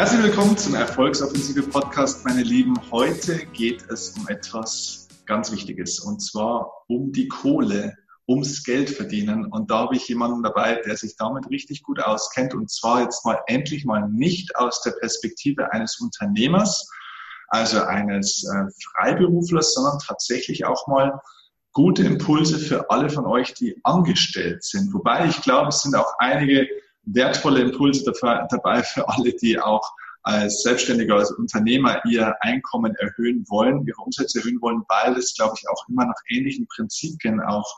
Herzlich willkommen zum Erfolgsoffensive Podcast, meine Lieben. Heute geht es um etwas ganz Wichtiges und zwar um die Kohle, ums Geld verdienen. Und da habe ich jemanden dabei, der sich damit richtig gut auskennt und zwar jetzt mal endlich mal nicht aus der Perspektive eines Unternehmers, also eines äh, Freiberuflers, sondern tatsächlich auch mal gute Impulse für alle von euch, die angestellt sind. Wobei ich glaube, es sind auch einige wertvolle Impulse dabei für alle, die auch als Selbstständiger, als Unternehmer ihr Einkommen erhöhen wollen, ihre Umsätze erhöhen wollen, weil es, glaube ich, auch immer nach ähnlichen Prinzipien auch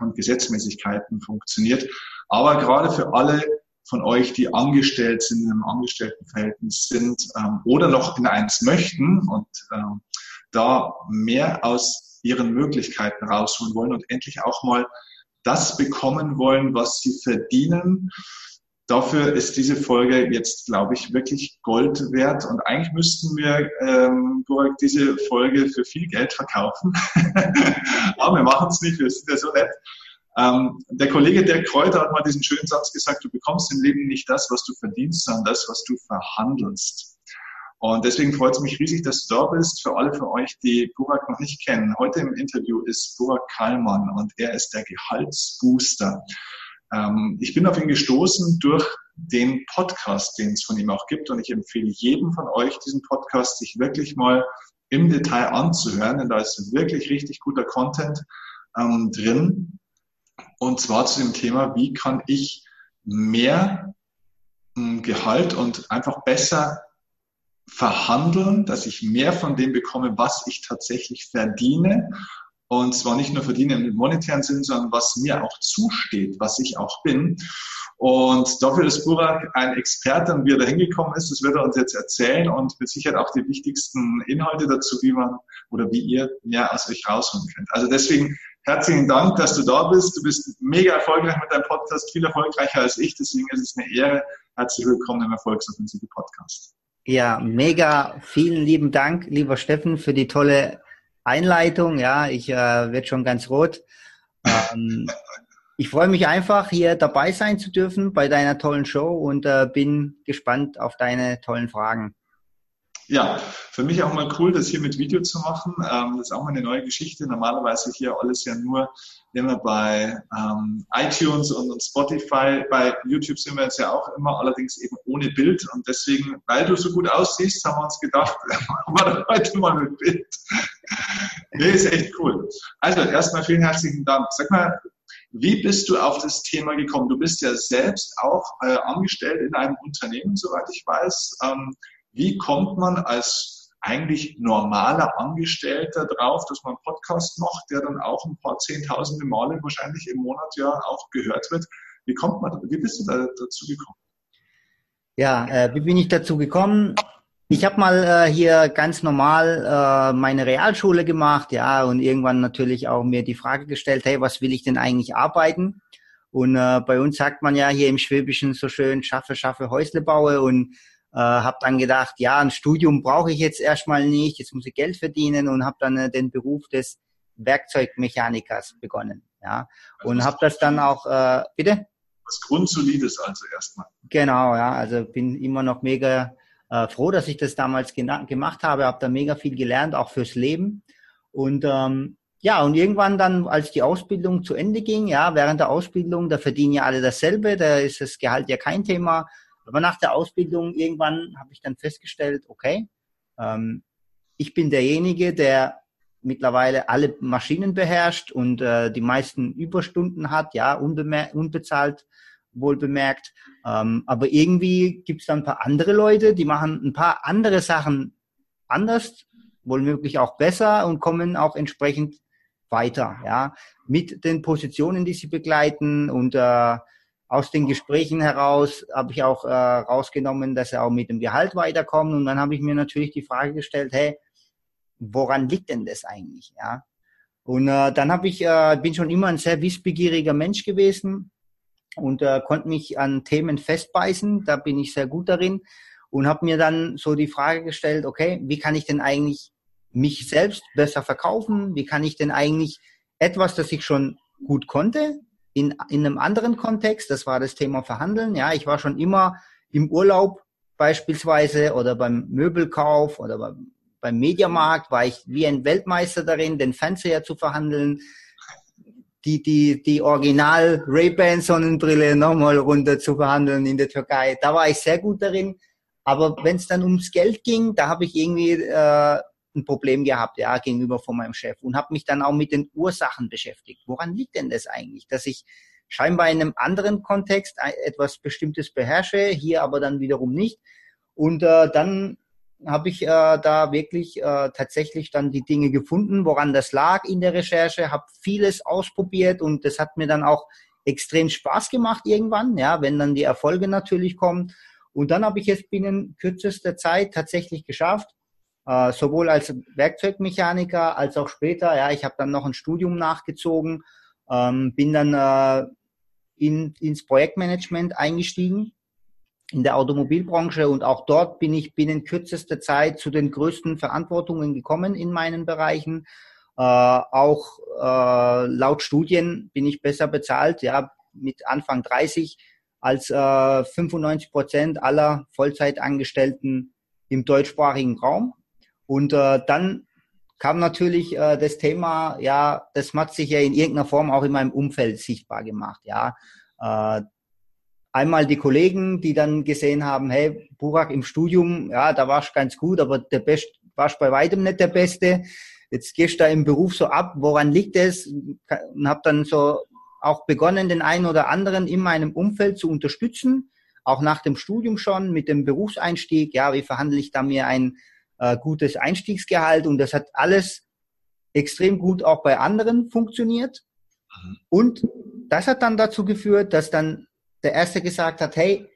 und Gesetzmäßigkeiten funktioniert. Aber gerade für alle von euch, die angestellt sind, in einem Angestelltenverhältnis sind ähm, oder noch in eins möchten und ähm, da mehr aus ihren Möglichkeiten rausholen wollen und endlich auch mal das bekommen wollen, was sie verdienen, dafür ist diese Folge jetzt, glaube ich, wirklich Gold wert. Und eigentlich müssten wir ähm, diese Folge für viel Geld verkaufen. Aber wir machen es nicht, wir sind ja so nett. Ähm, der Kollege Dirk Kräuter hat mal diesen schönen Satz gesagt, du bekommst im Leben nicht das, was du verdienst, sondern das, was du verhandelst. Und deswegen freut es mich riesig, dass du da bist. Für alle von euch, die Burak noch nicht kennen. Heute im Interview ist Burak Kallmann und er ist der Gehaltsbooster. Ähm, ich bin auf ihn gestoßen durch den Podcast, den es von ihm auch gibt. Und ich empfehle jedem von euch, diesen Podcast sich wirklich mal im Detail anzuhören, denn da ist wirklich richtig guter Content ähm, drin. Und zwar zu dem Thema, wie kann ich mehr ähm, Gehalt und einfach besser verhandeln, dass ich mehr von dem bekomme, was ich tatsächlich verdiene und zwar nicht nur verdienen im monetären Sinn, sondern was mir auch zusteht, was ich auch bin. Und dafür ist Burak ein Experte und wie er da hingekommen ist, das wird er uns jetzt erzählen und mit Sicherheit auch die wichtigsten Inhalte dazu, wie man oder wie ihr mehr aus euch rausholen könnt. Also deswegen herzlichen Dank, dass du da bist. Du bist mega erfolgreich mit deinem Podcast, viel erfolgreicher als ich. Deswegen ist es eine Ehre. Herzlich willkommen im Erfolgsoffensive Podcast. Ja, mega. Vielen lieben Dank, lieber Steffen, für die tolle Einleitung. Ja, ich äh, werde schon ganz rot. Ähm, ich freue mich einfach, hier dabei sein zu dürfen bei deiner tollen Show und äh, bin gespannt auf deine tollen Fragen. Ja, für mich auch mal cool, das hier mit Video zu machen. Ähm, das ist auch mal eine neue Geschichte. Normalerweise hier alles ja nur immer bei ähm, iTunes und, und, Spotify. Bei YouTube sind wir jetzt ja auch immer, allerdings eben ohne Bild. Und deswegen, weil du so gut aussiehst, haben wir uns gedacht, machen wir heute mal mit Bild. Nee, ist echt cool. Also erstmal vielen herzlichen Dank. Sag mal, wie bist du auf das Thema gekommen? Du bist ja selbst auch äh, angestellt in einem Unternehmen, soweit ich weiß. Ähm, wie kommt man als eigentlich normaler Angestellter drauf, dass man einen Podcast macht, der dann auch ein paar zehntausende Male wahrscheinlich im Monat ja auch gehört wird? Wie kommt man, wie bist du da dazu gekommen? Ja, äh, wie bin ich dazu gekommen? Ich habe mal äh, hier ganz normal äh, meine Realschule gemacht, ja, und irgendwann natürlich auch mir die Frage gestellt, hey, was will ich denn eigentlich arbeiten? Und äh, bei uns sagt man ja hier im Schwäbischen so schön, schaffe, schaffe, Häusle baue und äh, habe dann gedacht, ja, ein Studium brauche ich jetzt erstmal nicht, jetzt muss ich Geld verdienen und habe dann äh, den Beruf des Werkzeugmechanikers begonnen, ja, und habe das dann auch, äh, bitte? Was Grundsolides also erstmal. Genau, ja, also bin immer noch mega äh, froh, dass ich das damals gemacht habe, habe da mega viel gelernt, auch fürs Leben. Und ähm, ja, und irgendwann dann, als die Ausbildung zu Ende ging, ja, während der Ausbildung, da verdienen ja alle dasselbe, da ist das Gehalt ja kein Thema. Aber nach der Ausbildung irgendwann habe ich dann festgestellt, okay, ähm, ich bin derjenige, der mittlerweile alle Maschinen beherrscht und äh, die meisten Überstunden hat, ja, unbezahlt wohl bemerkt. Ähm, aber irgendwie gibt es dann ein paar andere Leute, die machen ein paar andere Sachen anders, wohl möglich auch besser und kommen auch entsprechend weiter, ja, mit den Positionen, die sie begleiten und äh, aus den Gesprächen heraus habe ich auch äh, rausgenommen, dass sie auch mit dem Gehalt weiterkommen. Und dann habe ich mir natürlich die Frage gestellt, hey, woran liegt denn das eigentlich, ja? Und äh, dann habe ich äh, bin schon immer ein sehr wissbegieriger Mensch gewesen und äh, konnte mich an Themen festbeißen. Da bin ich sehr gut darin und habe mir dann so die Frage gestellt, okay, wie kann ich denn eigentlich mich selbst besser verkaufen? Wie kann ich denn eigentlich etwas, das ich schon gut konnte, in, in einem anderen Kontext, das war das Thema Verhandeln. Ja, ich war schon immer im Urlaub beispielsweise oder beim Möbelkauf oder beim, beim Mediamarkt war ich wie ein Weltmeister darin, den Fernseher zu verhandeln, die, die, die Original Ray-Ban Sonnenbrille nochmal runter zu verhandeln in der Türkei. Da war ich sehr gut darin. Aber wenn es dann ums Geld ging, da habe ich irgendwie äh, ein Problem gehabt, ja, gegenüber von meinem Chef und habe mich dann auch mit den Ursachen beschäftigt. Woran liegt denn das eigentlich, dass ich scheinbar in einem anderen Kontext etwas Bestimmtes beherrsche, hier aber dann wiederum nicht. Und äh, dann habe ich äh, da wirklich äh, tatsächlich dann die Dinge gefunden, woran das lag in der Recherche, habe vieles ausprobiert und das hat mir dann auch extrem Spaß gemacht irgendwann, ja, wenn dann die Erfolge natürlich kommen. Und dann habe ich es binnen kürzester Zeit tatsächlich geschafft, äh, sowohl als Werkzeugmechaniker als auch später. Ja, ich habe dann noch ein Studium nachgezogen, ähm, bin dann äh, in, ins Projektmanagement eingestiegen in der Automobilbranche und auch dort bin ich binnen kürzester Zeit zu den größten Verantwortungen gekommen in meinen Bereichen. Äh, auch äh, laut Studien bin ich besser bezahlt, ja, mit Anfang 30 als äh, 95 Prozent aller Vollzeitangestellten im deutschsprachigen Raum. Und äh, dann kam natürlich äh, das Thema, ja, das hat sich ja in irgendeiner Form auch in meinem Umfeld sichtbar gemacht, ja. Äh, einmal die Kollegen, die dann gesehen haben, hey, Burak im Studium, ja, da warst du ganz gut, aber der Best warst bei weitem nicht der Beste. Jetzt gehst du da im Beruf so ab, woran liegt es? Und habe dann so auch begonnen, den einen oder anderen in meinem Umfeld zu unterstützen, auch nach dem Studium schon mit dem Berufseinstieg. Ja, wie verhandle ich da mir ein äh, gutes Einstiegsgehalt und das hat alles extrem gut auch bei anderen funktioniert. Mhm. Und das hat dann dazu geführt, dass dann der Erste gesagt hat, hey,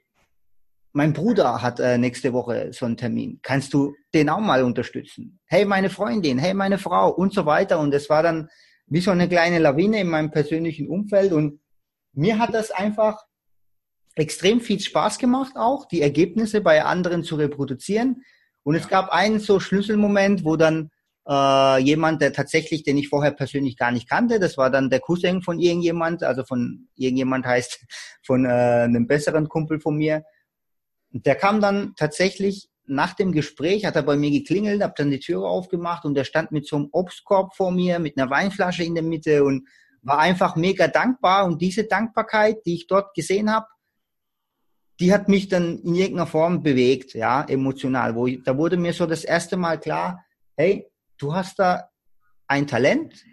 mein Bruder hat äh, nächste Woche so einen Termin. Kannst du den auch mal unterstützen? Hey, meine Freundin, hey, meine Frau und so weiter. Und es war dann wie so eine kleine Lawine in meinem persönlichen Umfeld. Und mir hat das einfach extrem viel Spaß gemacht, auch die Ergebnisse bei anderen zu reproduzieren. Und es gab einen so Schlüsselmoment, wo dann äh, jemand, der tatsächlich, den ich vorher persönlich gar nicht kannte, das war dann der Cousin von irgendjemand, also von irgendjemand heißt von äh, einem besseren Kumpel von mir. Der kam dann tatsächlich nach dem Gespräch, hat er bei mir geklingelt, hab dann die Türe aufgemacht und der stand mit so einem Obstkorb vor mir, mit einer Weinflasche in der Mitte und war einfach mega dankbar. Und diese Dankbarkeit, die ich dort gesehen habe, die hat mich dann in irgendeiner Form bewegt, ja, emotional. Wo ich, da wurde mir so das erste Mal klar, hey, du hast da ein Talent,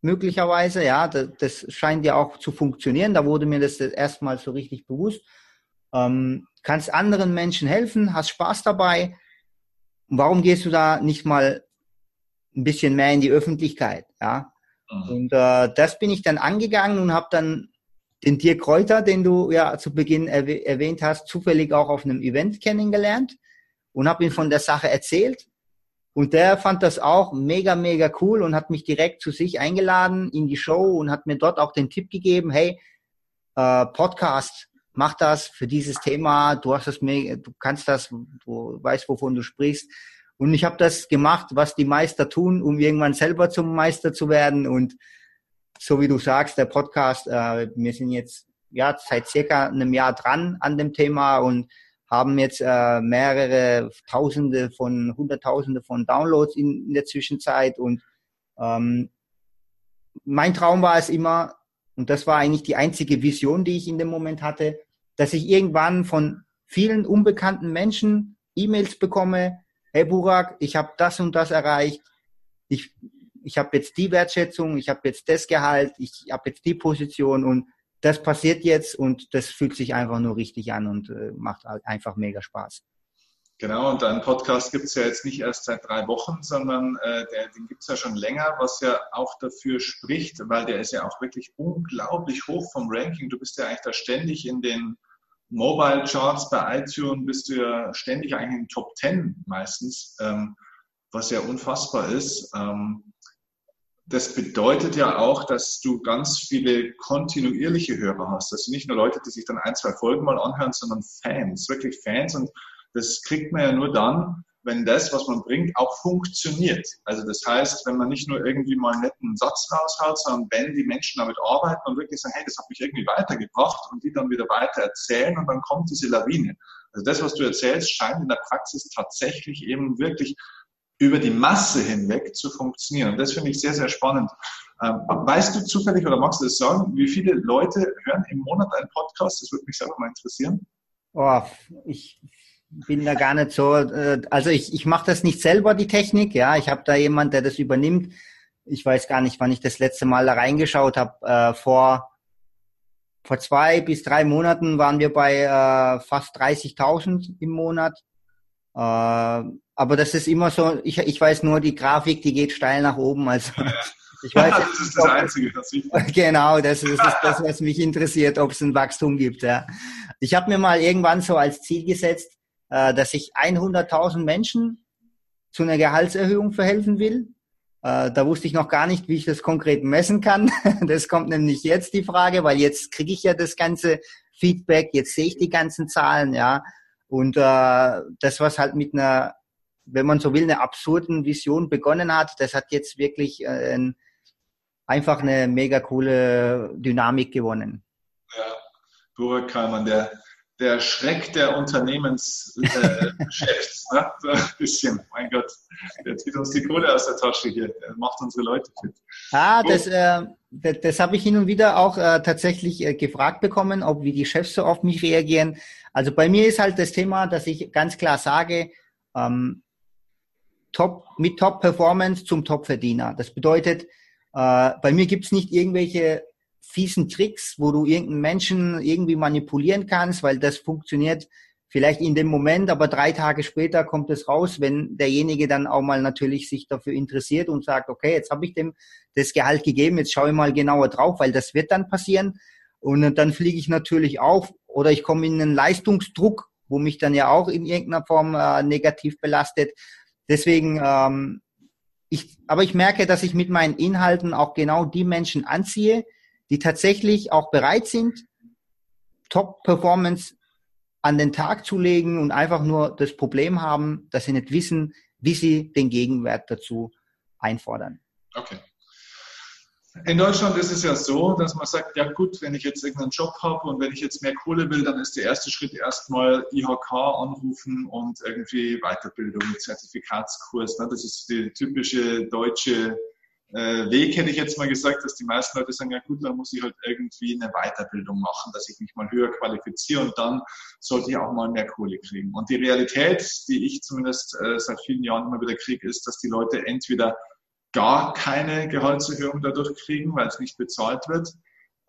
möglicherweise, ja, das, das scheint ja auch zu funktionieren. Da wurde mir das erstmal so richtig bewusst. Ähm, kannst anderen Menschen helfen, hast Spaß dabei. Warum gehst du da nicht mal ein bisschen mehr in die Öffentlichkeit, ja? Mhm. Und äh, das bin ich dann angegangen und habe dann den Dirk Kräuter, den du ja zu Beginn erwäh erwähnt hast, zufällig auch auf einem Event kennengelernt und habe ihm von der Sache erzählt. Und der fand das auch mega, mega cool und hat mich direkt zu sich eingeladen in die Show und hat mir dort auch den Tipp gegeben, hey, äh, Podcast, mach das für dieses Thema, du hast das, du kannst das, du weißt, wovon du sprichst. Und ich habe das gemacht, was die Meister tun, um irgendwann selber zum Meister zu werden. Und so wie du sagst, der Podcast, äh, wir sind jetzt ja seit circa einem Jahr dran an dem Thema und haben jetzt äh, mehrere Tausende von, Hunderttausende von Downloads in, in der Zwischenzeit und ähm, mein Traum war es immer, und das war eigentlich die einzige Vision, die ich in dem Moment hatte, dass ich irgendwann von vielen unbekannten Menschen E-Mails bekomme, hey Burak, ich habe das und das erreicht, ich ich habe jetzt die Wertschätzung, ich habe jetzt das Gehalt, ich habe jetzt die Position und das passiert jetzt und das fühlt sich einfach nur richtig an und äh, macht einfach mega Spaß. Genau, und deinen Podcast gibt es ja jetzt nicht erst seit drei Wochen, sondern äh, der, den gibt es ja schon länger, was ja auch dafür spricht, weil der ist ja auch wirklich unglaublich hoch vom Ranking. Du bist ja eigentlich da ständig in den Mobile Charts bei iTunes, bist du ja ständig eigentlich in den Top 10 meistens, ähm, was ja unfassbar ist. Ähm, das bedeutet ja auch, dass du ganz viele kontinuierliche Hörer hast. Also nicht nur Leute, die sich dann ein, zwei Folgen mal anhören, sondern Fans, wirklich Fans. Und das kriegt man ja nur dann, wenn das, was man bringt, auch funktioniert. Also das heißt, wenn man nicht nur irgendwie mal einen netten Satz raushaut, sondern wenn die Menschen damit arbeiten und wirklich sagen, hey, das hat mich irgendwie weitergebracht und die dann wieder weiter erzählen und dann kommt diese Lawine. Also das, was du erzählst, scheint in der Praxis tatsächlich eben wirklich über die Masse hinweg zu funktionieren. Und das finde ich sehr, sehr spannend. Ähm, weißt du zufällig oder magst du das sagen, wie viele Leute hören im Monat einen Podcast? Das würde mich selber mal interessieren. Oh, ich bin da gar nicht so, äh, also ich, ich mache das nicht selber, die Technik, ja. Ich habe da jemand, der das übernimmt. Ich weiß gar nicht, wann ich das letzte Mal da reingeschaut habe. Äh, vor, vor zwei bis drei Monaten waren wir bei äh, fast 30.000 im Monat. Äh, aber das ist immer so, ich, ich weiß nur, die Grafik, die geht steil nach oben. Also ich weiß das ist das Einzige, was ich Genau, das ist, das ist das, was mich interessiert, ob es ein Wachstum gibt. Ja. Ich habe mir mal irgendwann so als Ziel gesetzt, äh, dass ich 100.000 Menschen zu einer Gehaltserhöhung verhelfen will. Äh, da wusste ich noch gar nicht, wie ich das konkret messen kann. Das kommt nämlich jetzt die Frage, weil jetzt kriege ich ja das ganze Feedback, jetzt sehe ich die ganzen Zahlen, ja. Und äh, das, was halt mit einer, wenn man so will, einer absurden Vision begonnen hat, das hat jetzt wirklich äh, ein, einfach eine mega coole Dynamik gewonnen. Ja, Burak Kalman, der der Schreck der Unternehmenschefs. Äh, ne? So ein bisschen, mein Gott, der zieht uns die Kohle aus der Tasche hier, der macht unsere Leute fit. Ah, das, äh, das, das habe ich hin und wieder auch äh, tatsächlich äh, gefragt bekommen, ob wie die Chefs so auf mich reagieren. Also bei mir ist halt das Thema, dass ich ganz klar sage, ähm, Top, mit Top-Performance zum Top-Verdiener. Das bedeutet, äh, bei mir gibt's nicht irgendwelche fiesen Tricks, wo du irgendeinen Menschen irgendwie manipulieren kannst, weil das funktioniert vielleicht in dem Moment, aber drei Tage später kommt es raus, wenn derjenige dann auch mal natürlich sich dafür interessiert und sagt, okay, jetzt habe ich dem das Gehalt gegeben, jetzt schaue ich mal genauer drauf, weil das wird dann passieren. Und dann fliege ich natürlich auf oder ich komme in einen Leistungsdruck, wo mich dann ja auch in irgendeiner Form äh, negativ belastet. Deswegen, ähm, ich, aber ich merke, dass ich mit meinen Inhalten auch genau die Menschen anziehe, die tatsächlich auch bereit sind, Top-Performance an den Tag zu legen und einfach nur das Problem haben, dass sie nicht wissen, wie sie den Gegenwert dazu einfordern. Okay. In Deutschland ist es ja so, dass man sagt, ja gut, wenn ich jetzt irgendeinen Job habe und wenn ich jetzt mehr Kohle will, dann ist der erste Schritt erstmal IHK anrufen und irgendwie Weiterbildung, Zertifikatskurs. Das ist die typische deutsche äh, Weg hätte ich jetzt mal gesagt, dass die meisten Leute sagen, ja gut, dann muss ich halt irgendwie eine Weiterbildung machen, dass ich mich mal höher qualifiziere und dann sollte ich auch mal mehr Kohle kriegen. Und die Realität, die ich zumindest äh, seit vielen Jahren immer wieder kriege, ist, dass die Leute entweder gar keine Gehaltserhöhung dadurch kriegen, weil es nicht bezahlt wird,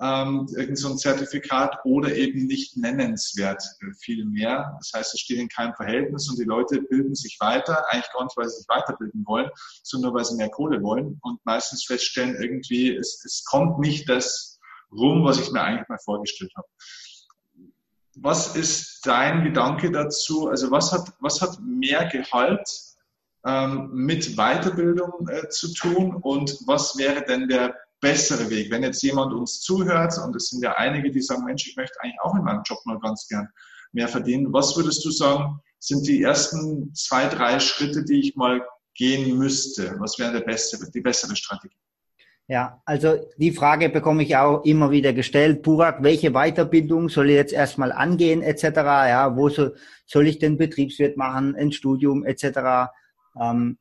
ähm, irgend so ein Zertifikat oder eben nicht nennenswert äh, viel mehr. Das heißt, es steht in keinem Verhältnis und die Leute bilden sich weiter, eigentlich gar nicht, weil sie sich weiterbilden wollen, sondern weil sie mehr Kohle wollen und meistens feststellen, irgendwie, es, es kommt nicht das rum, was ich mir eigentlich mal vorgestellt habe. Was ist dein Gedanke dazu? Also was hat, was hat mehr Gehalt ähm, mit Weiterbildung äh, zu tun und was wäre denn der bessere Weg. Wenn jetzt jemand uns zuhört, und es sind ja einige, die sagen, Mensch, ich möchte eigentlich auch in meinem Job mal ganz gern mehr verdienen. Was würdest du sagen, sind die ersten zwei, drei Schritte, die ich mal gehen müsste? Was wäre der bessere, die bessere Strategie? Ja, also die Frage bekomme ich auch immer wieder gestellt. Burak, welche Weiterbildung soll ich jetzt erstmal angehen, etc. Ja, wo so, soll ich den Betriebswirt machen, ein Studium, etc. Ähm,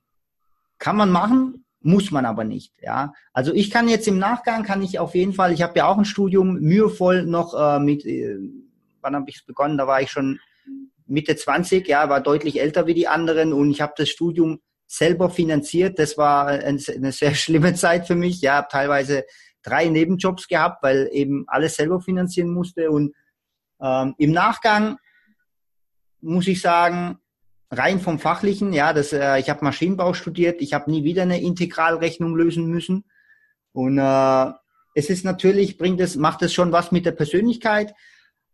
kann man machen, muss man aber nicht. Ja, also ich kann jetzt im Nachgang kann ich auf jeden Fall. Ich habe ja auch ein Studium mühevoll noch äh, mit. Äh, wann habe ich es begonnen? Da war ich schon Mitte 20. Ja, war deutlich älter wie die anderen und ich habe das Studium selber finanziert. Das war eine sehr schlimme Zeit für mich. Ja, habe teilweise drei Nebenjobs gehabt, weil eben alles selber finanzieren musste und ähm, im Nachgang muss ich sagen, rein vom Fachlichen, ja, das, äh, ich habe Maschinenbau studiert, ich habe nie wieder eine Integralrechnung lösen müssen. Und äh, es ist natürlich, bringt es, macht es schon was mit der Persönlichkeit,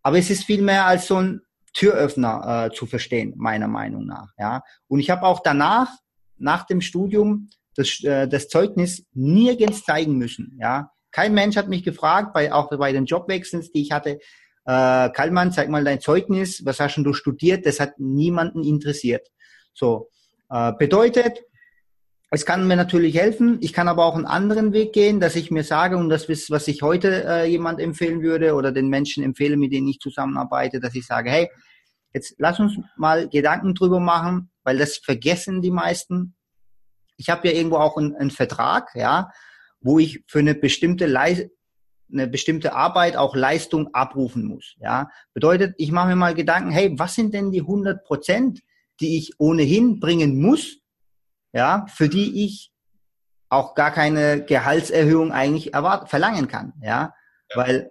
aber es ist viel mehr als so ein Türöffner äh, zu verstehen, meiner Meinung nach. Ja. Und ich habe auch danach, nach dem Studium, das, äh, das Zeugnis nirgends zeigen müssen. Ja. Kein Mensch hat mich gefragt, bei, auch bei den Jobwechseln, die ich hatte, äh, Kallmann, zeig mal dein Zeugnis, was hast denn du studiert? Das hat niemanden interessiert. So, äh, bedeutet, es kann mir natürlich helfen. Ich kann aber auch einen anderen Weg gehen, dass ich mir sage, und das ist, was ich heute äh, jemand empfehlen würde oder den Menschen empfehle, mit denen ich zusammenarbeite, dass ich sage, hey, Jetzt lass uns mal Gedanken drüber machen, weil das vergessen die meisten. Ich habe ja irgendwo auch einen, einen, Vertrag, ja, wo ich für eine bestimmte Leistung eine bestimmte Arbeit auch Leistung abrufen muss. Ja, bedeutet, ich mache mir mal Gedanken, hey, was sind denn die 100 Prozent, die ich ohnehin bringen muss, ja, für die ich auch gar keine Gehaltserhöhung eigentlich erwarten, verlangen kann, ja, ja. weil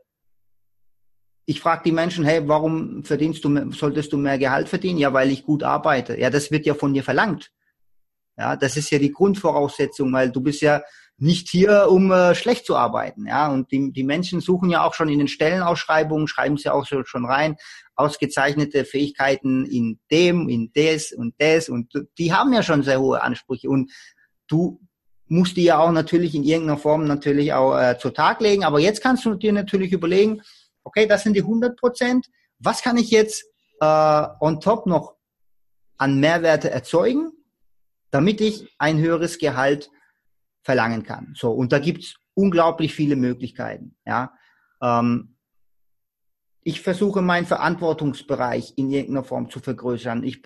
ich frage die Menschen, hey, warum verdienst du, solltest du mehr Gehalt verdienen? Ja, weil ich gut arbeite. Ja, das wird ja von dir verlangt. Ja, das ist ja die Grundvoraussetzung, weil du bist ja nicht hier, um äh, schlecht zu arbeiten. Ja, und die, die Menschen suchen ja auch schon in den Stellenausschreibungen, schreiben sie auch so, schon rein, ausgezeichnete Fähigkeiten in dem, in des und des und die haben ja schon sehr hohe Ansprüche und du musst die ja auch natürlich in irgendeiner Form natürlich auch äh, zu Tag legen. Aber jetzt kannst du dir natürlich überlegen, okay, das sind die 100 Prozent. Was kann ich jetzt äh, on top noch an Mehrwerte erzeugen, damit ich ein höheres Gehalt verlangen kann. So, und da gibt's unglaublich viele Möglichkeiten. Ja. Ähm, ich versuche meinen Verantwortungsbereich in irgendeiner Form zu vergrößern. Ich,